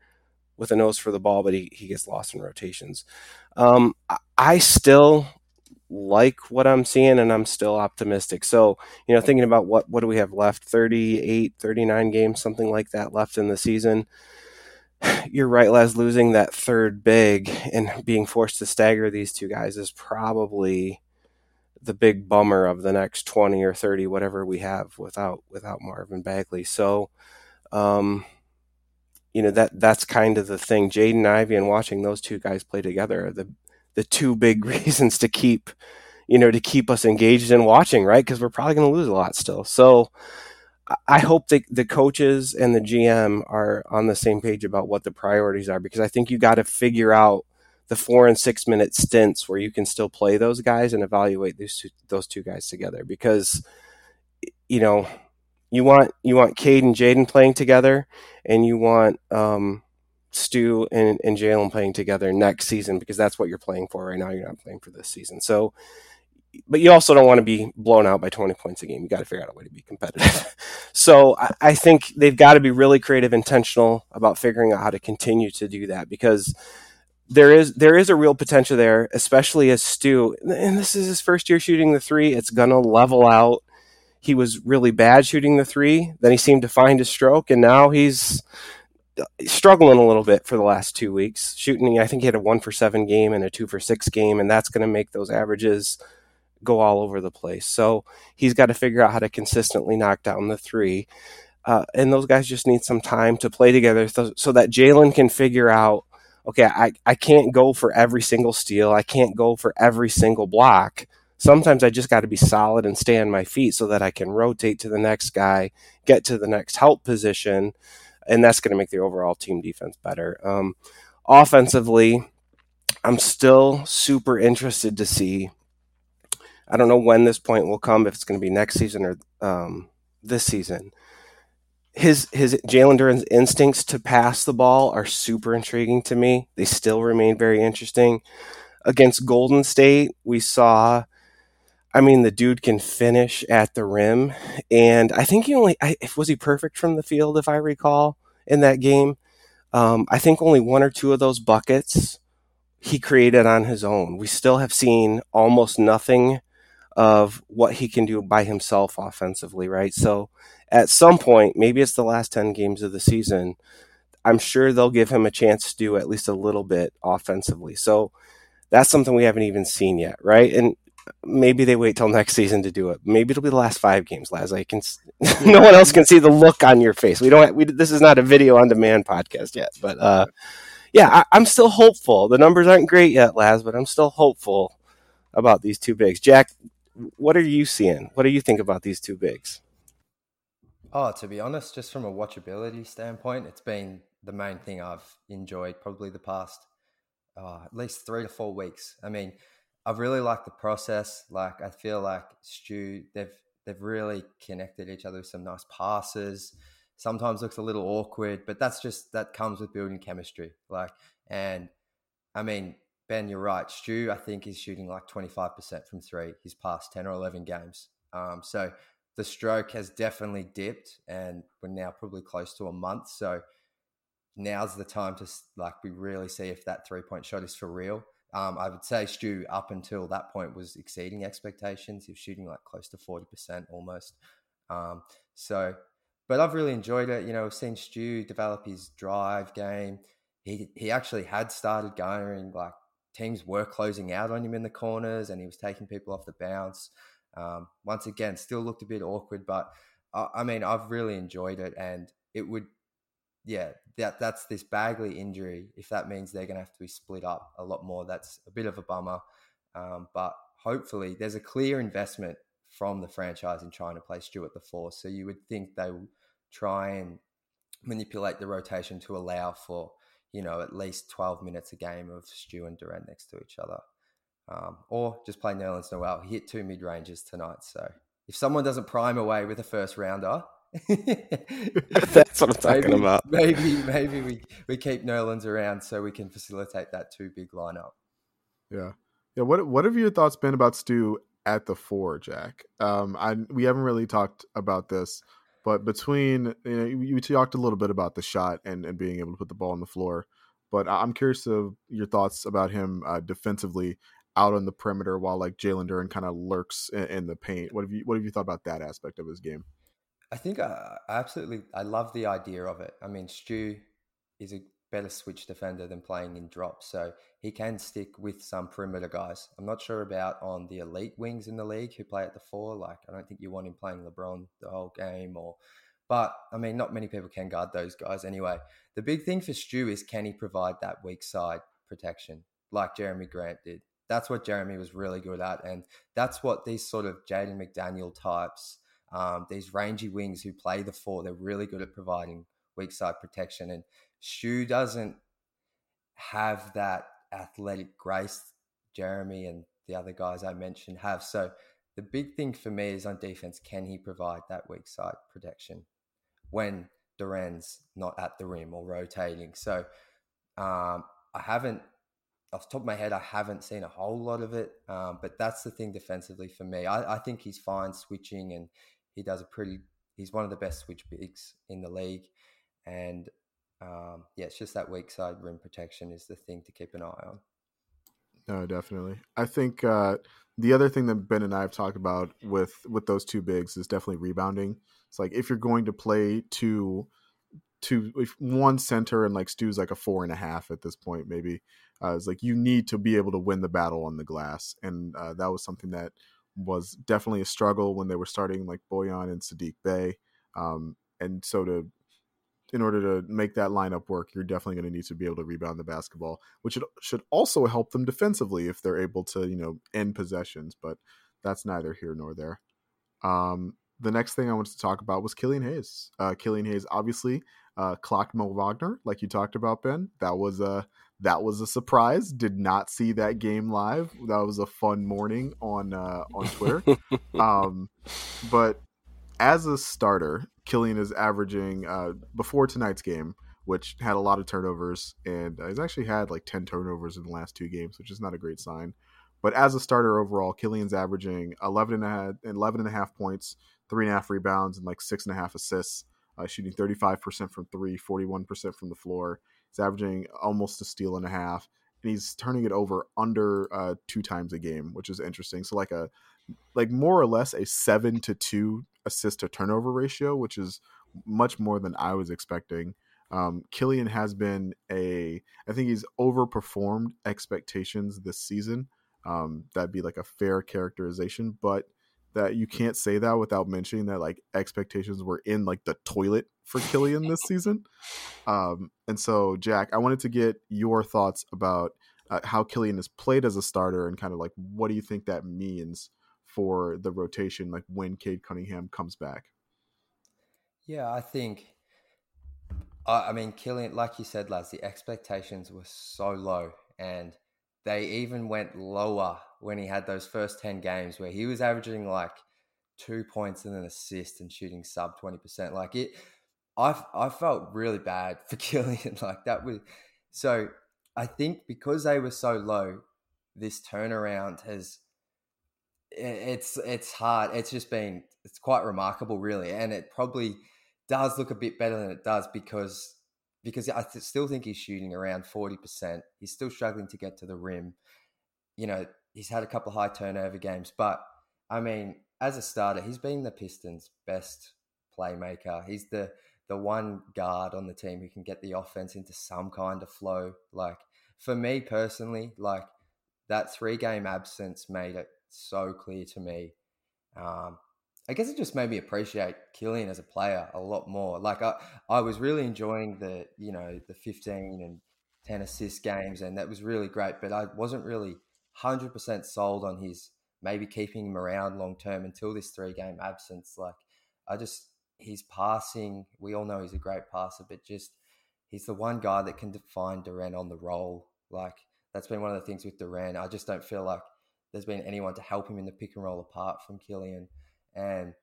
with a nose for the ball, but he, he gets lost in rotations. Um, I still like what I'm seeing and I'm still optimistic. So, you know, thinking about what what do we have left? 38, 39 games, something like that left in the season. You're right, Les, losing that third big and being forced to stagger these two guys is probably the big bummer of the next 20 or 30 whatever we have without without Marvin Bagley. So, um you know that that's kind of the thing. Jaden Ivey and watching those two guys play together, the the two big reasons to keep you know to keep us engaged and watching right because we're probably going to lose a lot still so i hope that the coaches and the gm are on the same page about what the priorities are because i think you got to figure out the four and six minute stints where you can still play those guys and evaluate these two, those two guys together because you know you want you want Cade and Jaden playing together and you want um, Stu and, and Jalen playing together next season because that's what you're playing for right now. You're not playing for this season. So, but you also don't want to be blown out by 20 points a game. You got to figure out a way to be competitive. so I, I, think they've got to be really creative, intentional about figuring out how to continue to do that because there is there is a real potential there, especially as Stu. And this is his first year shooting the three. It's gonna level out. He was really bad shooting the three. Then he seemed to find his stroke, and now he's struggling a little bit for the last two weeks. Shooting, I think he had a one for seven game and a two for six game, and that's to make those averages go all over the place. So he's got to figure out how to consistently knock down the three. Uh, and those guys just need some time to play together so, so that Jalen can figure out okay, I, I can't go for every single steal, I can't go for every single block. Sometimes I just got to be solid and stay on my feet so that I can rotate to the next guy, get to the next help position and that's going to make the overall team defense better. Um, offensively, I'm still super interested to see. I don't know when this point will come, if it's going to be next season or um, this season. His his Jalen Duren's instincts to pass the ball are super intriguing to me. They still remain very interesting. Against Golden State, we saw I mean, the dude can finish at the rim, and I think he only I, was he perfect from the field, if I recall, in that game. Um, I think only one or two of those buckets he created on his own. We still have seen almost nothing of what he can do by himself offensively, right? So at some point, maybe it's the last 10 games of the season, I'm sure they'll give him a chance to do at least a little bit offensively. So that's something we haven't even seen yet, right? And maybe they wait till next season to do it. Maybe it'll be the last five games, Laz. I can. no one else can see the look on your face. We don't. We, this is not a video on demand podcast yet, but uh, yeah, I, am still hopeful. The numbers aren't great yet, Laz, but I'm still hopeful about these two bigs. Jack, what are you seeing? What do you think about these two bigs? Oh, to be honest, just from a watchability standpoint, it's been the main thing I've enjoyed probably the past uh, at least three to four weeks. I mean, I've really liked the process. Like I feel like Stu, they've they've really connected each other with some nice passes. Sometimes looks a little awkward, but that's just that comes with building chemistry. Like, and I mean, Ben, you're right. Stu, I think, is shooting like 25% from three his past 10 or 11 games. Um, so the stroke has definitely dipped, and we're now probably close to a month. So now's the time to like we really see if that three point shot is for real. Um, I would say Stu up until that point was exceeding expectations. He was shooting like close to forty percent almost. Um, so, but I've really enjoyed it. You know, I've seen Stu develop his drive game. He he actually had started going like teams were closing out on him in the corners, and he was taking people off the bounce. Um, once again, still looked a bit awkward, but I, I mean, I've really enjoyed it, and it would yeah, that that's this Bagley injury. If that means they're going to have to be split up a lot more, that's a bit of a bummer. Um, but hopefully, there's a clear investment from the franchise in trying to play Stewart the four. So you would think they will try and manipulate the rotation to allow for you know at least 12 minutes a game of Stu and Duren next to each other, um, or just play Nerlens Noel. He hit two mid ranges tonight, so if someone doesn't prime away with a first rounder, That's what I'm talking maybe, about. Maybe maybe we, we keep Nerlens around so we can facilitate that two big lineup. Yeah. Yeah. What what have your thoughts been about Stu at the four, Jack? Um I we haven't really talked about this, but between you know, you, you talked a little bit about the shot and, and being able to put the ball on the floor. But I'm curious of your thoughts about him uh, defensively out on the perimeter while like Jalen Duren kind of lurks in, in the paint. What have you what have you thought about that aspect of his game? I think I, I absolutely I love the idea of it. I mean, Stu is a better switch defender than playing in drop, so he can stick with some perimeter guys. I'm not sure about on the elite wings in the league who play at the four. Like, I don't think you want him playing LeBron the whole game, or but I mean, not many people can guard those guys anyway. The big thing for Stu is can he provide that weak side protection like Jerami Grant did? That's what Jerami was really good at, and that's what these sort of Jaden McDaniel types um, these rangy wings who play the four, they're really good at providing weak side protection. And Stu doesn't have that athletic grace Jerami and the other guys I mentioned have. So the big thing for me is on defense, can he provide that weak side protection when Duren's not at the rim or rotating? So um, I haven't, off the top of my head, I haven't seen a whole lot of it. Um, but that's the thing defensively for me. I, I think he's fine switching and he does a pretty. He's one of the best switch bigs in the league, and um, yeah, it's just that weak side rim protection is the thing to keep an eye on. No, definitely. I think uh, the other thing that Ben and I have talked about with with those two bigs is definitely rebounding. It's like if you're going to play two, two, one center and like Stu's like a four and a half at this point, maybe uh, it's like you need to be able to win the battle on the glass, and uh, that was something that was definitely a struggle when they were starting like Bojan and Saddiq Bey, Um, and so to in order to make that lineup work, you're definitely going to need to be able to rebound the basketball, which should also help them defensively if they're able to, you know, end possessions. But that's neither here nor there. Um, the next thing I wanted to talk about was Killian Hayes. Uh, Killian Hayes obviously uh, clocked Mo Wagner, like you talked about, Ben. That was a that was a surprise. Did not see that game live. That was a fun morning on uh, on Twitter. um, but as a starter, Killian is averaging uh, before tonight's game, which had a lot of turnovers, and he's actually had like ten turnovers in the last two games, which is not a great sign. But as a starter overall, Killian's averaging 11 and a half, 11 and a half points, three and a half rebounds, and like six and a half assists, uh, shooting 35% from three, 41% from the floor. He's averaging almost a steal and a half, and he's turning it over under uh, two times a game, which is interesting. So like a like more or less a seven to two assist to turnover ratio, which is much more than I was expecting. Um, Killian has been a, I think he's overperformed expectations this season. Um, that'd be like a fair characterization, but that you can't say that without mentioning that like expectations were in like the toilet for Killian this season. Um, and so, Jack, I wanted to get your thoughts about uh, how Killian is played as a starter and kind of like what do you think that means for the rotation, like when Cade Cunningham comes back? Yeah, I think. I mean, Killian, like you said, Laz, the expectations were so low, and they even went lower when he had those first 10 games where he was averaging like two points and an assist and shooting sub 20%. Like it, I, I felt really bad for Killian. Like that was, so I think because they were so low, this turnaround has, it's it's hard. It's just been it's quite remarkable, really, and it probably does look a bit better than it does because because I th- still think he's shooting around forty percent. He's still struggling to get to the rim. You know, he's had a couple of high turnover games, but I mean, as a starter, he's been the Pistons' best playmaker. He's the the one guard on the team who can get the offense into some kind of flow. Like for me personally, like that three game absence made it so clear to me. Um, I guess it just made me appreciate Killian as a player a lot more. Like I, I was really enjoying the, you know, the 15 and 10 assist games, and that was really great. But I wasn't really 100% sold on his maybe keeping him around long term until this three game absence. Like I just, he's passing, we all know he's a great passer, but just he's the one guy that can define Duren on the roll. Like that's been one of the things with Duren. I just don't feel like there's been anyone to help him in the pick and roll apart from Killian. And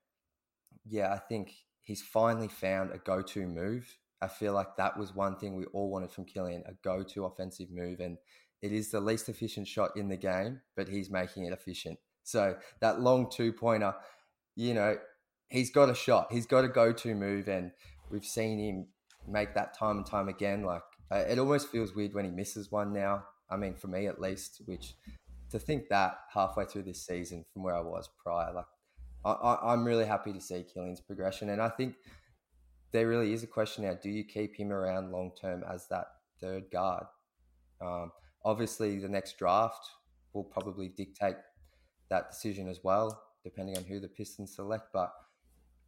yeah, I think he's finally found a go to move. I feel like that was one thing we all wanted from Killian a go to offensive move. And it is the least efficient shot in the game, but he's making it efficient. So that long two pointer, you know, he's got a shot. He's got a go to move. And we've seen him make that time and time again. Like uh, it almost feels weird when he misses one now. I mean, for me at least, which to think that halfway through this season from where I was prior, like I, am really happy to see Killian's progression, and I think there really is a question now: Do you keep him around long term as that third guard? Um, obviously, the next draft will probably dictate that decision as well, depending on who the Pistons select. But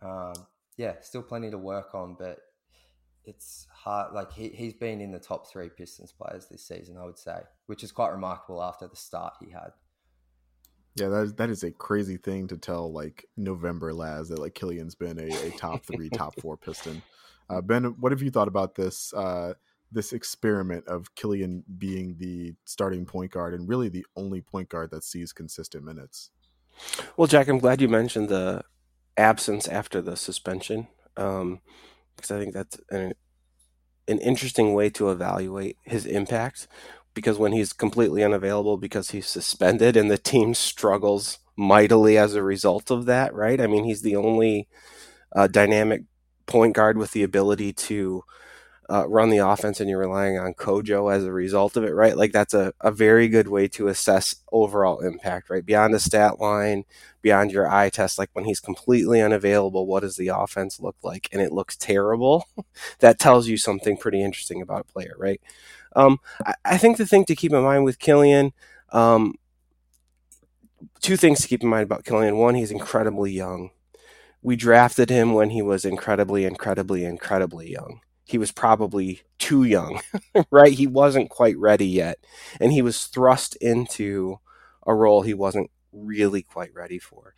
um, yeah, still plenty to work on, but it's hard. Like he, he's been in the top three Pistons players this season, I would say, which is quite remarkable after the start he had. Yeah, that is, that is a crazy thing to tell like November Laz that like Killian's been a, a top three, top four Piston. Uh, ben, what have you thought about this uh, this experiment of Killian being the starting point guard and really the only point guard that sees consistent minutes? Well, Jack, I'm glad you mentioned the absence after the suspension um, because I think that's an, an interesting way to evaluate his impact because when he's completely unavailable because he's suspended and the team struggles mightily as a result of that, right? I mean, he's the only uh, dynamic point guard with the ability to uh, run the offense and you're relying on Kojo as a result of it, right? Like that's a, a very good way to assess overall impact, right? Beyond the stat line, beyond your eye test, like when he's completely unavailable, what does the offense look like? And it looks terrible. that tells you something pretty interesting about a player, right? Um, I, I, think the thing to keep in mind with Killian, um, two things to keep in mind about Killian. One, he's incredibly young. We drafted him when he was incredibly, incredibly, incredibly young. He was probably too young, right? He wasn't quite ready yet. And he was thrust into a role he wasn't really quite ready for.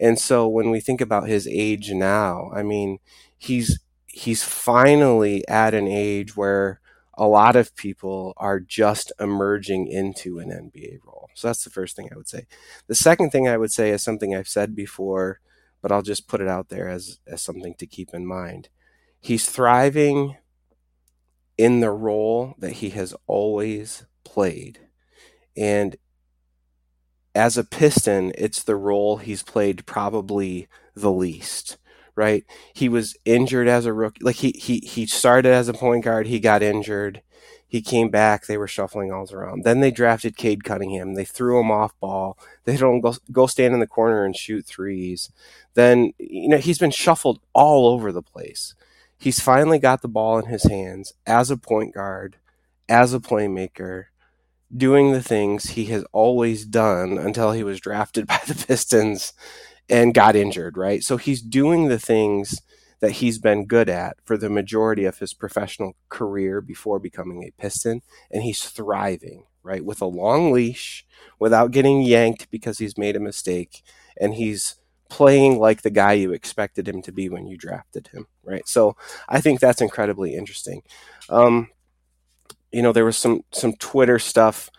And so when we think about his age now, I mean, he's he's finally at an age where a lot of people are just emerging into an NBA role. So that's the first thing I would say. The second thing I would say is something I've said before, but I'll just put it out there as, as something to keep in mind. He's thriving in the role that he has always played. And as a Piston, it's the role he's played probably the least right? He was injured as a rookie. Like he he he started as a point guard, he got injured. He came back, they were shuffling all around. Then they drafted Cade Cunningham. They threw him off ball. They don't go go stand in the corner and shoot threes. Then you know, he's been shuffled all over the place. He's finally got the ball in his hands as a point guard, as a playmaker doing the things he has always done until he was drafted by the Pistons and got injured, right? So he's doing the things that he's been good at for the majority of his professional career before becoming a Piston, and he's thriving, right? With a long leash, without getting yanked because he's made a mistake, and he's playing like the guy you expected him to be when you drafted him, right? So I think that's incredibly interesting. Um, you know, there was some some Twitter stuff.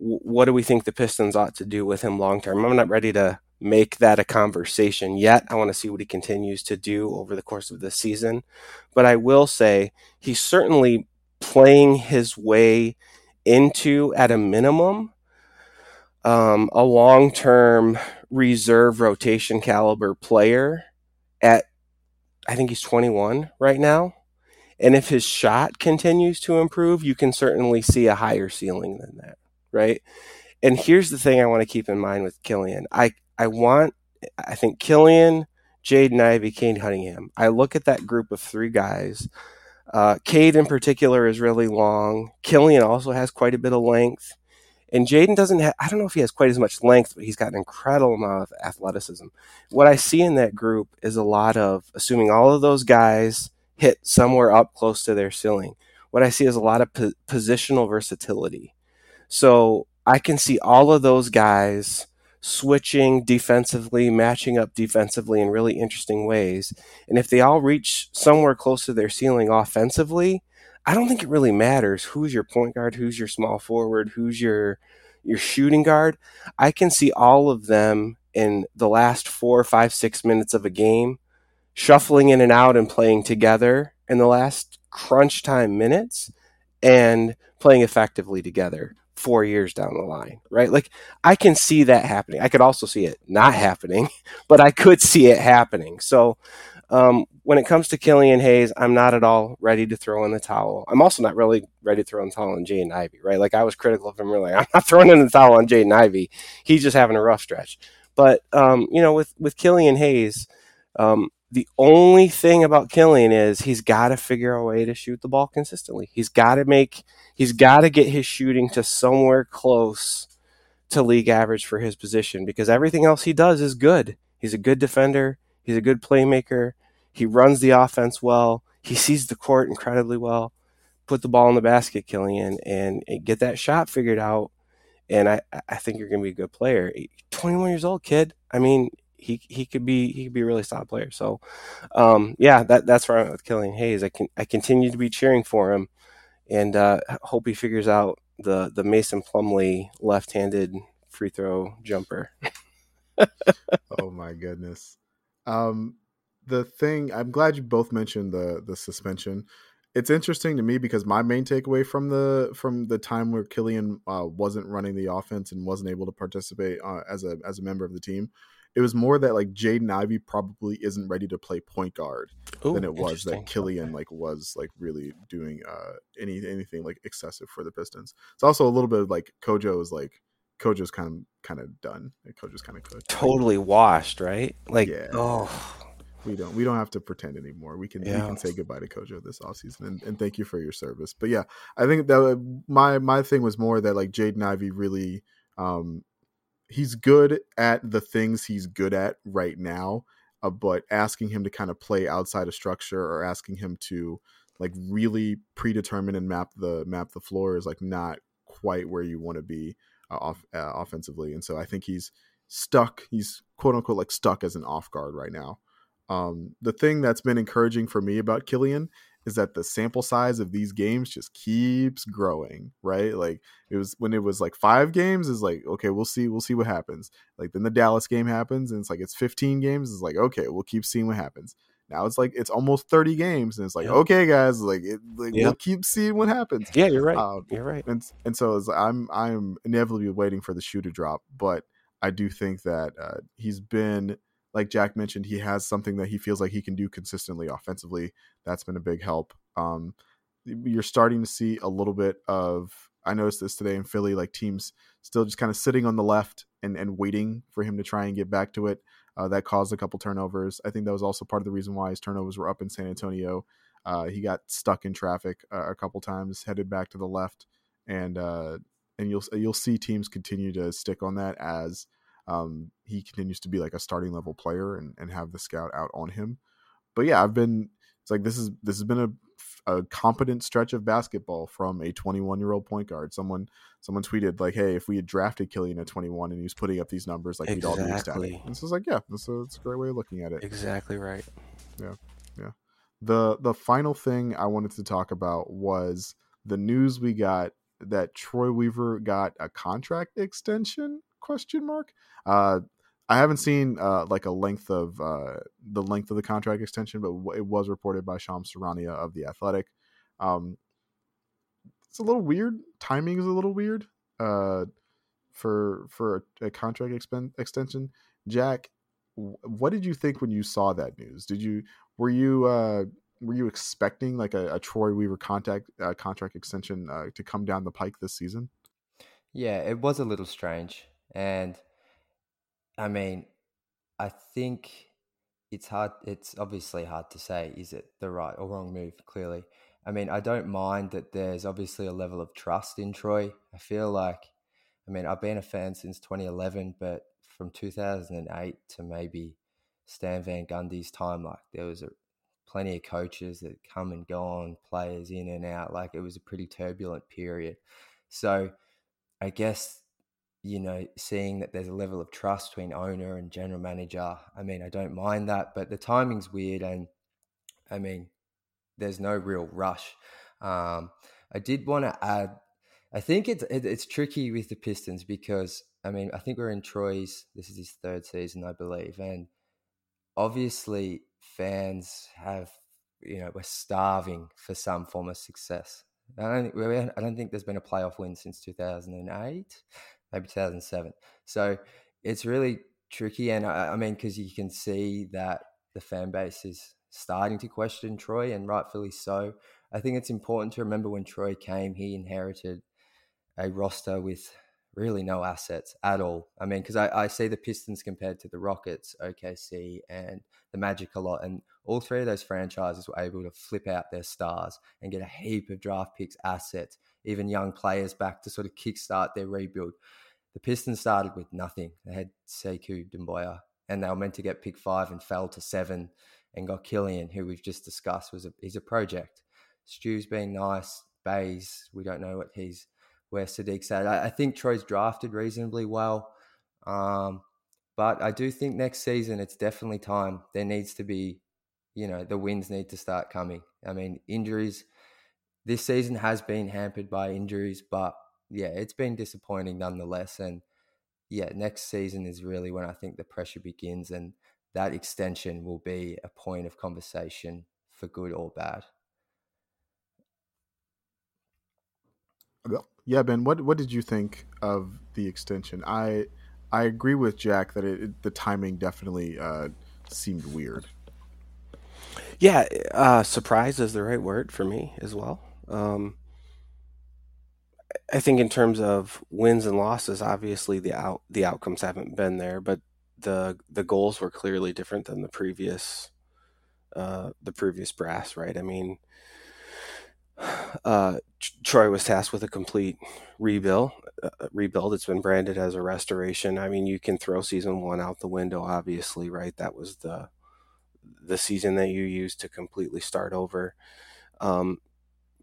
what do we think the Pistons ought to do with him long term? I'm not ready to make that a conversation yet. I want to see what he continues to do over the course of the season. But I will say he's certainly playing his way into, at a minimum, um, a long term reserve rotation caliber player at, I think he's 21 right now. And if his shot continues to improve, you can certainly see a higher ceiling than that, right? And here's the thing I want to keep in mind with Killian. I, I want, I think Killian, Jaden Ivey, Cade Cunningham. I look at that group of three guys. Uh, Cade in particular is really long. Killian also has quite a bit of length. And Jaden doesn't have, I don't know if he has quite as much length, but he's got an incredible amount of athleticism. What I see in that group is a lot of, assuming all of those guys hit somewhere up close to their ceiling, what I see is a lot of po- positional versatility. So I can see all of those guys switching defensively, matching up defensively in really interesting ways. And if they all reach somewhere close to their ceiling offensively, I don't think it really matters who's your point guard, who's your small forward, who's your your shooting guard. I can see all of them in the last four, five, six minutes of a game, shuffling in and out and playing together in the last crunch time minutes and playing effectively together four years down the line, right? Like I can see that happening. I could also see it not happening, but I could see it happening. So um, when it comes to Killian Hayes, I'm not at all ready to throw in the towel. I'm also not really ready to throw in the towel on Jaden Ivey, right? Like I was critical of him really. I'm not throwing in the towel on Jaden Ivey. He's just having a rough stretch. But um, you know, with with Killian Hayes, um, the only thing about Killian is he's got to figure a way to shoot the ball consistently. He's got to make he's got to get his shooting to somewhere close to league average for his position because everything else he does is good. He's a good defender. He's a good playmaker. He runs the offense well. He sees the court incredibly well. Put the ball in the basket, Killian, and, and get that shot figured out. And I, I think you're going to be a good player. 21 years old, kid. I mean, he he could be he could be a really solid player. So, um, yeah, that that's where I'm with Killian Hayes. I can I continue to be cheering for him, and uh, hope he figures out the the Mason Plumlee left-handed free throw jumper. oh my goodness. Um, the thing I'm glad you both mentioned the the suspension. It's interesting to me because my main takeaway from the from the time where Killian uh, wasn't running the offense and wasn't able to participate uh, as a as a member of the team, it was more that like Jaden Ivey probably isn't ready to play point guard Ooh, than it was that Killian like was like really doing uh any anything like excessive for the Pistons. It's also a little bit of, like Kojo is like Kojo's kind of kind of done. Kojo's kind of cooked. Totally washed, right? Like, yeah. oh, we don't we don't have to pretend anymore. We can yeah. we can say goodbye to Kojo this offseason and, and thank you for your service. But yeah, I think that my my thing was more that like Jaden Ivey really um he's good at the things he's good at right now, uh, but asking him to kind of play outside of structure or asking him to like really predetermine and map the map the floor is like not quite where you want to be uh, off uh, offensively. And so I think he's stuck. He's quote unquote like stuck as an off guard right now. Um, the thing that's been encouraging for me about Killian is that the sample size of these games just keeps growing, right? Like it was when it was like five games, is like, okay, we'll see, we'll see what happens. Like then the Dallas game happens, and it's like it's 15 games, it's like, okay, we'll keep seeing what happens. Now it's like it's almost 30 games, and it's like, yep. okay, guys, like, it, like yep. we'll keep seeing what happens. Yeah, you're right. Um, you're right. And and so I'm I'm inevitably waiting for the shoe to drop, but I do think that uh, he's been like Jack mentioned, he has something that he feels like he can do consistently offensively. That's been a big help. Um, you're starting to see a little bit of. I noticed this today in Philly, like teams still just kind of sitting on the left and, and waiting for him to try and get back to it. Uh, that caused a couple turnovers. I think that was also part of the reason why his turnovers were up in San Antonio. Uh, he got stuck in traffic a couple times, headed back to the left, and uh, and you'll you'll see teams continue to stick on that as um, he continues to be like a starting level player and, and have the scout out on him. But yeah, I've been it's like this is this has been a, a competent stretch of basketball from a 21 year old point guard. Someone someone tweeted like, "Hey, if we had drafted Killian at 21 and he was putting up these numbers, like exactly. we'd all be ecstatic." And so it's like, yeah, that's a, that's a great way of looking at it. Exactly right. Yeah, yeah. The the final thing I wanted to talk about was the news we got that Troy Weaver got a contract extension question mark uh, I haven't seen uh, like a length of uh, the length of the contract extension, but it was reported by Shams Charania of the Athletic. Um, it's a little weird. Timing is a little weird. Uh, for for a, a contract expen- extension. Jack, what did you think when you saw that news? Did you were you uh, were you expecting like a, a Troy Weaver contact uh, contract extension uh, to come down the pike this season? Yeah, it was a little strange, and I mean, I think it's hard. It's obviously hard to say is it the right or wrong move. Clearly, I mean, I don't mind that there's obviously a level of trust in Troy. I feel like, I mean, I've been a fan since 2011, but from 2008 to maybe Stan Van Gundy's time, like there was a, plenty of coaches that come and gone, players in and out. Like it was a pretty turbulent period. So I guess, you know, seeing that there's a level of trust between owner and general manager, I mean, I don't mind that, but the timing's weird. And I mean, there's no real rush. Um, I did want to add, I think it's, it, it's tricky with the Pistons because, I mean, I think we're in Troy's, this is his third season, I believe. And obviously, fans have, you know, we're starving for some form of success. I don't, I don't think there's been a playoff win since 2008, maybe 2007. So it's really tricky. And I, I mean, because you can see that the fan base is starting to question Troy, and rightfully so. I think it's important to remember when Troy came, he inherited a roster with really no assets at all. I mean, because I, I see the Pistons compared to the Rockets, OKC, and the Magic a lot, and all three of those franchises were able to flip out their stars and get a heap of draft picks, assets, even young players back to sort of kickstart their rebuild. The Pistons started with nothing. They had Sekou Doumbouya, and they were meant to get pick five and fell to seven and got Killian, who we've just discussed was a, he's a project. Stu's been nice. Bey's, we don't know what he's where Saddiq's at. I, I think Troy's drafted reasonably well. Um, but I do think next season it's definitely time. There needs to be, you know, the wins need to start coming. I mean, injuries. This season has been hampered by injuries, but yeah, it's been disappointing nonetheless. And yeah, next season is really when I think the pressure begins, and that extension will be a point of conversation for good or bad. Yeah, Ben, what what did you think of the extension? I I agree with Jack that it, it the timing definitely uh, seemed weird. Yeah, uh, surprise is the right word for me as well. Um, I think in terms of wins and losses, obviously the out the outcomes haven't been there, but the the goals were clearly different than the previous uh, the previous brass, right? I mean, uh, Troy was tasked with a complete rebuild. Uh, rebuild. It's been branded as a restoration. I mean, you can throw season one out the window, obviously, right? That was the the season that you used to completely start over. Um,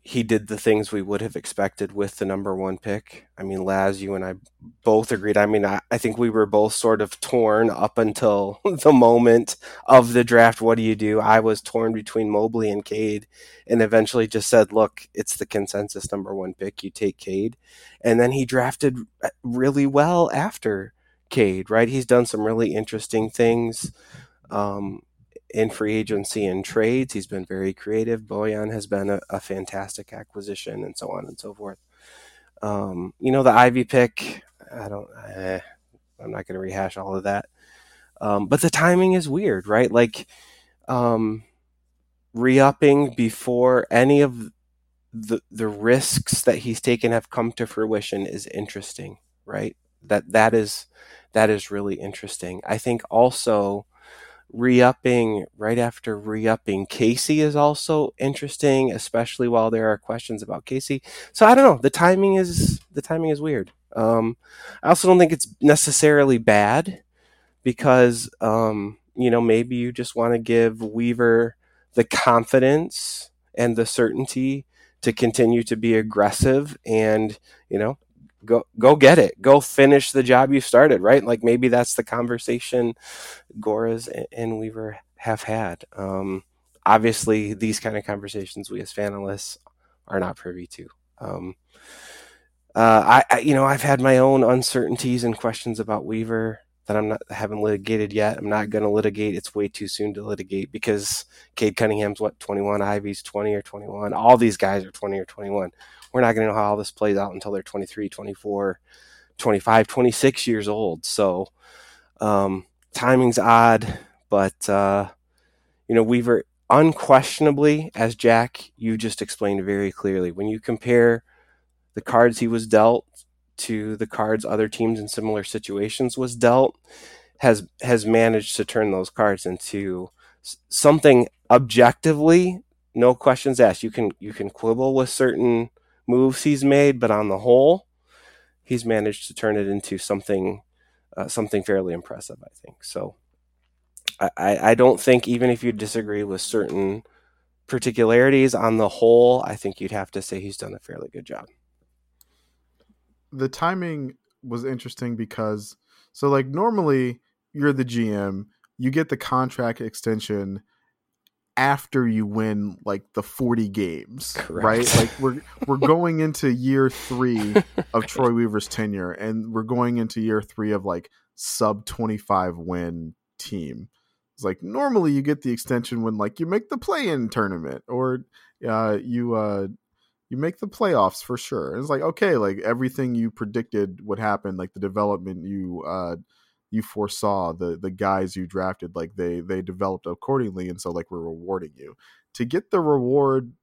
he did the things we would have expected with the number one pick. I mean, Laz, you and I both agreed. I mean, I, I, think we were both sort of torn up until the moment of the draft. What do you do? I was torn between Mobley and Cade and eventually just said, look, it's the consensus number one pick. You take Cade. And then he drafted really well after Cade, right? He's done some really interesting things. Um, in free agency and trades. He's been very creative. Bojan has been a, a fantastic acquisition, and so on and so forth. Um, you know, the Ivey pick, I don't, eh, I'm not going to rehash all of that. Um, but the timing is weird, right? Like, um, re-upping before any of the the risks that he's taken have come to fruition is interesting, right? That that is that is really interesting. I think also re-upping right after re-upping Casey is also interesting, especially while there are questions about Casey. So I don't know. The timing is the timing is weird. Um, I also don't think it's necessarily bad because um, you know maybe you just want to give Weaver the confidence and the certainty to continue to be aggressive and you know go go get it go finish the job you started right like maybe that's the conversation Gores and Weaver have had um, obviously these kind of conversations we as fanalists are not privy to um, uh, I, I, you know I've had my own uncertainties and questions about Weaver that I'm not haven't litigated yet. I'm not going to litigate. It's way too soon to litigate because Cade Cunningham's what 21, Ivey's 20 or 21. All these guys are 20 or 21 we're not going to know how all this plays out until they're 23, 24, 25, 26 years old. So um, timing's odd, but uh, you know Weaver unquestionably, as Jack you just explained very clearly, when you compare the cards he was dealt to the cards other teams in similar situations was dealt, has has managed to turn those cards into something objectively, no questions asked. You can you can quibble with certain moves he's made, but on the whole, he's managed to turn it into something uh, something fairly impressive. I think so. I, I don't think even if you disagree with certain particularities on the whole, I think you'd have to say he's done a fairly good job. The timing was interesting because so like normally you're the GM, you get the contract extension after you win like the 40 games Correct. right like we're we're going into year 3 of Troy Weaver's tenure and we're going into year 3 of like sub 25 win team it's like normally you get the extension when like you make the play-in tournament or uh, you uh, you make the playoffs for sure. And it's like okay, like everything you predicted would happen, like the development you uh, you foresaw, the the guys you drafted, like they they developed accordingly, and so like we're rewarding you to get the reward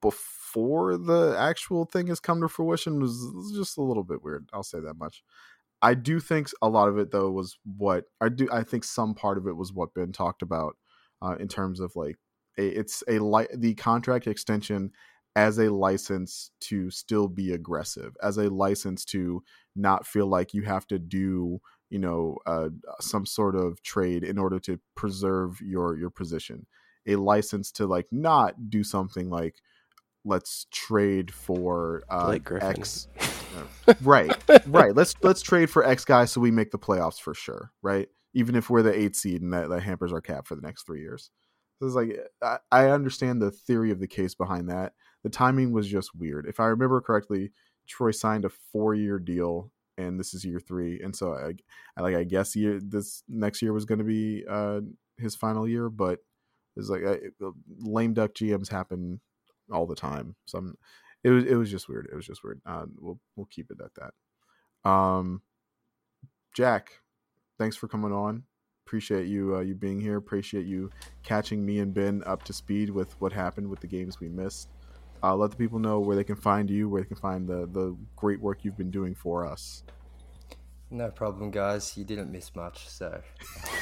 before the actual thing has come to fruition was, just a little bit weird. I'll say that much. I do think a lot of it though was what I do. I think some part of it was what Ben talked about uh, in terms of like a, it's a li- the contract extension as a license to still be aggressive, as a license to not feel like you have to do you know uh, some sort of trade in order to preserve your your position, a license to like not do something like let's trade for uh, X. right, right. Let's let's trade for X guy so we make the playoffs for sure. Right, even if we're the eight seed and that, that hampers our cap for the next three years. So it's like I, I understand the theory of the case behind that. The timing was just weird. If I remember correctly, Troy signed a four year deal and this is year three, and so I, I like I guess year this next year was going to be uh, his final year, but it's like I, lame duck GMs happen all the time. So I'm, it was it was just weird. It was just weird. Uh, we'll we'll keep it at that. Um, Jack, thanks for coming on. Appreciate you uh, you being here. Appreciate you catching me and Ben up to speed with what happened with the games we missed. Uh, let the people know where they can find you, where they can find the the great work you've been doing for us. No problem, guys. You didn't miss much, so.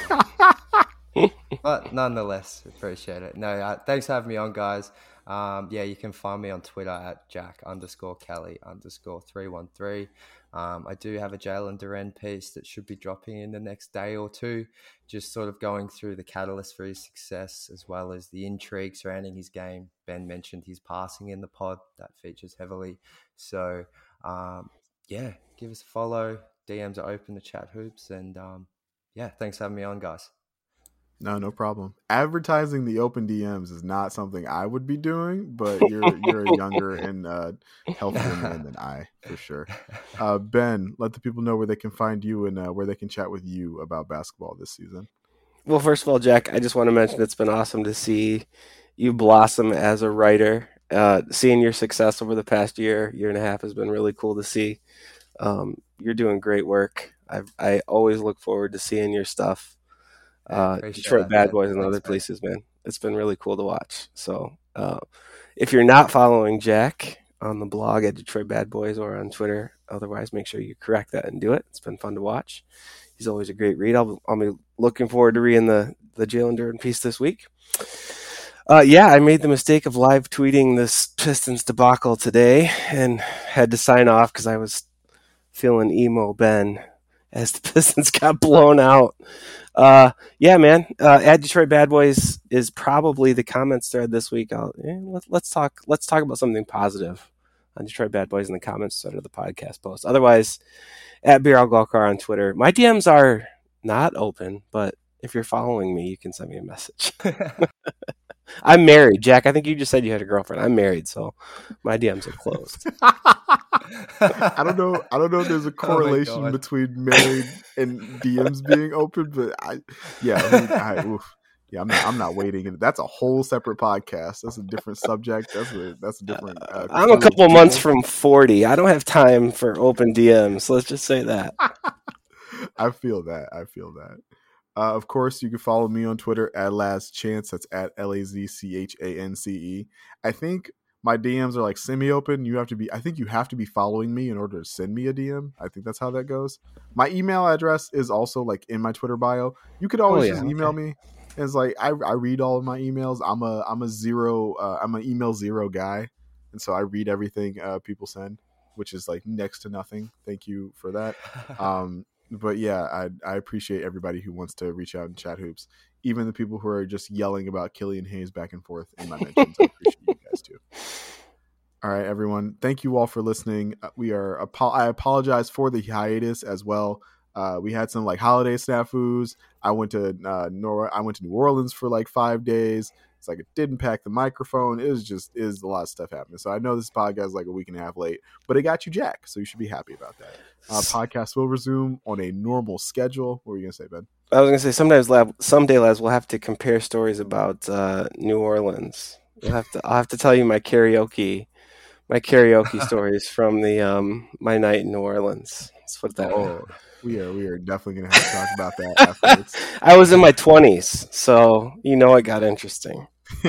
but nonetheless, appreciate it. No, uh, thanks for having me on, guys. Um, yeah, you can find me on Twitter at Jack underscore Kelly underscore three one three. Um, I do have a Jalen Duren piece that should be dropping in the next day or two, just sort of going through the catalyst for his success as well as the intrigue surrounding his game. Ben mentioned his passing in the pod that features heavily. So, um, yeah, give us a follow. DMs are open to chat hoops. And um, yeah, thanks for having me on, guys. No, no problem. Advertising the open DMs is not something I would be doing, but you're you're a younger and uh, healthier man than I for sure. Uh, ben, let the people know where they can find you and uh, where they can chat with you about basketball this season. Well, first of all, Jack, I just want to mention it's been awesome to see you blossom as a writer. Uh, seeing your success over the past year, year and a half has been really cool to see. Um, you're doing great work. I I always look forward to seeing your stuff uh, Detroit Bad Boys and other places, man. It's been really cool to watch. So uh, if you're not following Jack on the blog at Detroit Bad Boys or on Twitter, otherwise make sure you correct that and do it. It's been fun to watch. He's always a great read. I'll, I'll be looking forward to reading the the Jalen Duren piece this week. Uh, yeah, I made the mistake of live tweeting this Pistons debacle today and had to sign off because I was feeling emo Ben as the Pistons got blown out uh, yeah, man. Uh, at Detroit Bad Boys is probably the comments thread this week. I'll, eh, let, us talk. Let's talk about something positive on Detroit Bad Boys in the comments thread of the podcast post. Otherwise, at Beer Golkar on Twitter. My DMs are not open, but if you're following me, you can send me a message. I'm married, Jack. I think you just said you had a girlfriend. I'm married, so my DMs are closed. I don't know. I don't know if there's a oh correlation oh between married and DMs being open, but I, yeah, I mean, I, oof. Yeah, I'm not. I'm not waiting. That's a whole separate podcast. That's a different subject. That's a that's a different. Uh, I'm a couple months from 40. I don't have time for open DMs. Let's just say that. I feel that. I feel that. Uh, of course, you can follow me on Twitter at Laz Chance. That's at L A Z C H A N C E. I think my DMs are like semi-open. You have to be. I think you have to be following me in order to send me a DM. I think that's how that goes. My email address is also like in my Twitter bio. You could always Oh, yeah, just email okay. me. It's like I, I read all of my emails. I'm a I'm a zero. Uh, I'm an email zero guy, and so I read everything uh, people send, which is like next to nothing. Thank you for that. Um, but yeah, I I appreciate everybody who wants to reach out and chat hoops, even the people who are just yelling about Killian Hayes back and forth in my mentions. I appreciate you guys too. All right, everyone. Thank you all for listening. Uh, We are. I apologize for the hiatus as well. Uh, we had some like holiday snafus. I went to uh, Nor. I went to New Orleans for like five days. It's like it didn't pack the microphone. It was just is a lot of stuff happening. So I know this podcast is like a week and a half late, but it got you Jack. So you should be happy about that. Uh, podcast will resume on a normal schedule. What were you gonna say, Ben? I was gonna say sometimes lab someday Laz we'll have to compare stories about uh, New Orleans. We'll have to I'll have to tell you my karaoke my karaoke stories from the um my night in New Orleans. Let's put it that. Oh, we are we are definitely gonna have to talk about that afterwards. I was in my twenties, so you know it got interesting.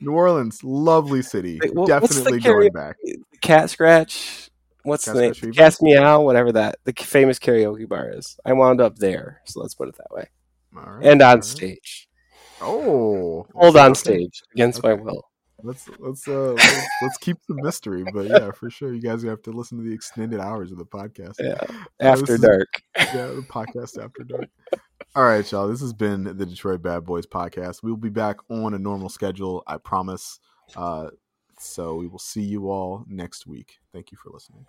New Orleans, lovely city. Wait, the definitely karaoke- going back. Cat scratch. What's Cat the name? Cat's Meow, whatever that the famous karaoke bar is. I wound up there, so let's put it that way. Right, And on right. stage, Oh, hold on okay. stage against my will. Let's let's uh let's, let's keep the mystery, but yeah, for sure, you guys have to listen to the extended hours of the podcast. Yeah, Uh, after is- dark. yeah, the podcast after dark. All right, y'all. This has been the Detroit Bad Boys podcast. We'll be back on a normal schedule, I promise. Uh, so we will see you all next week. Thank you for listening.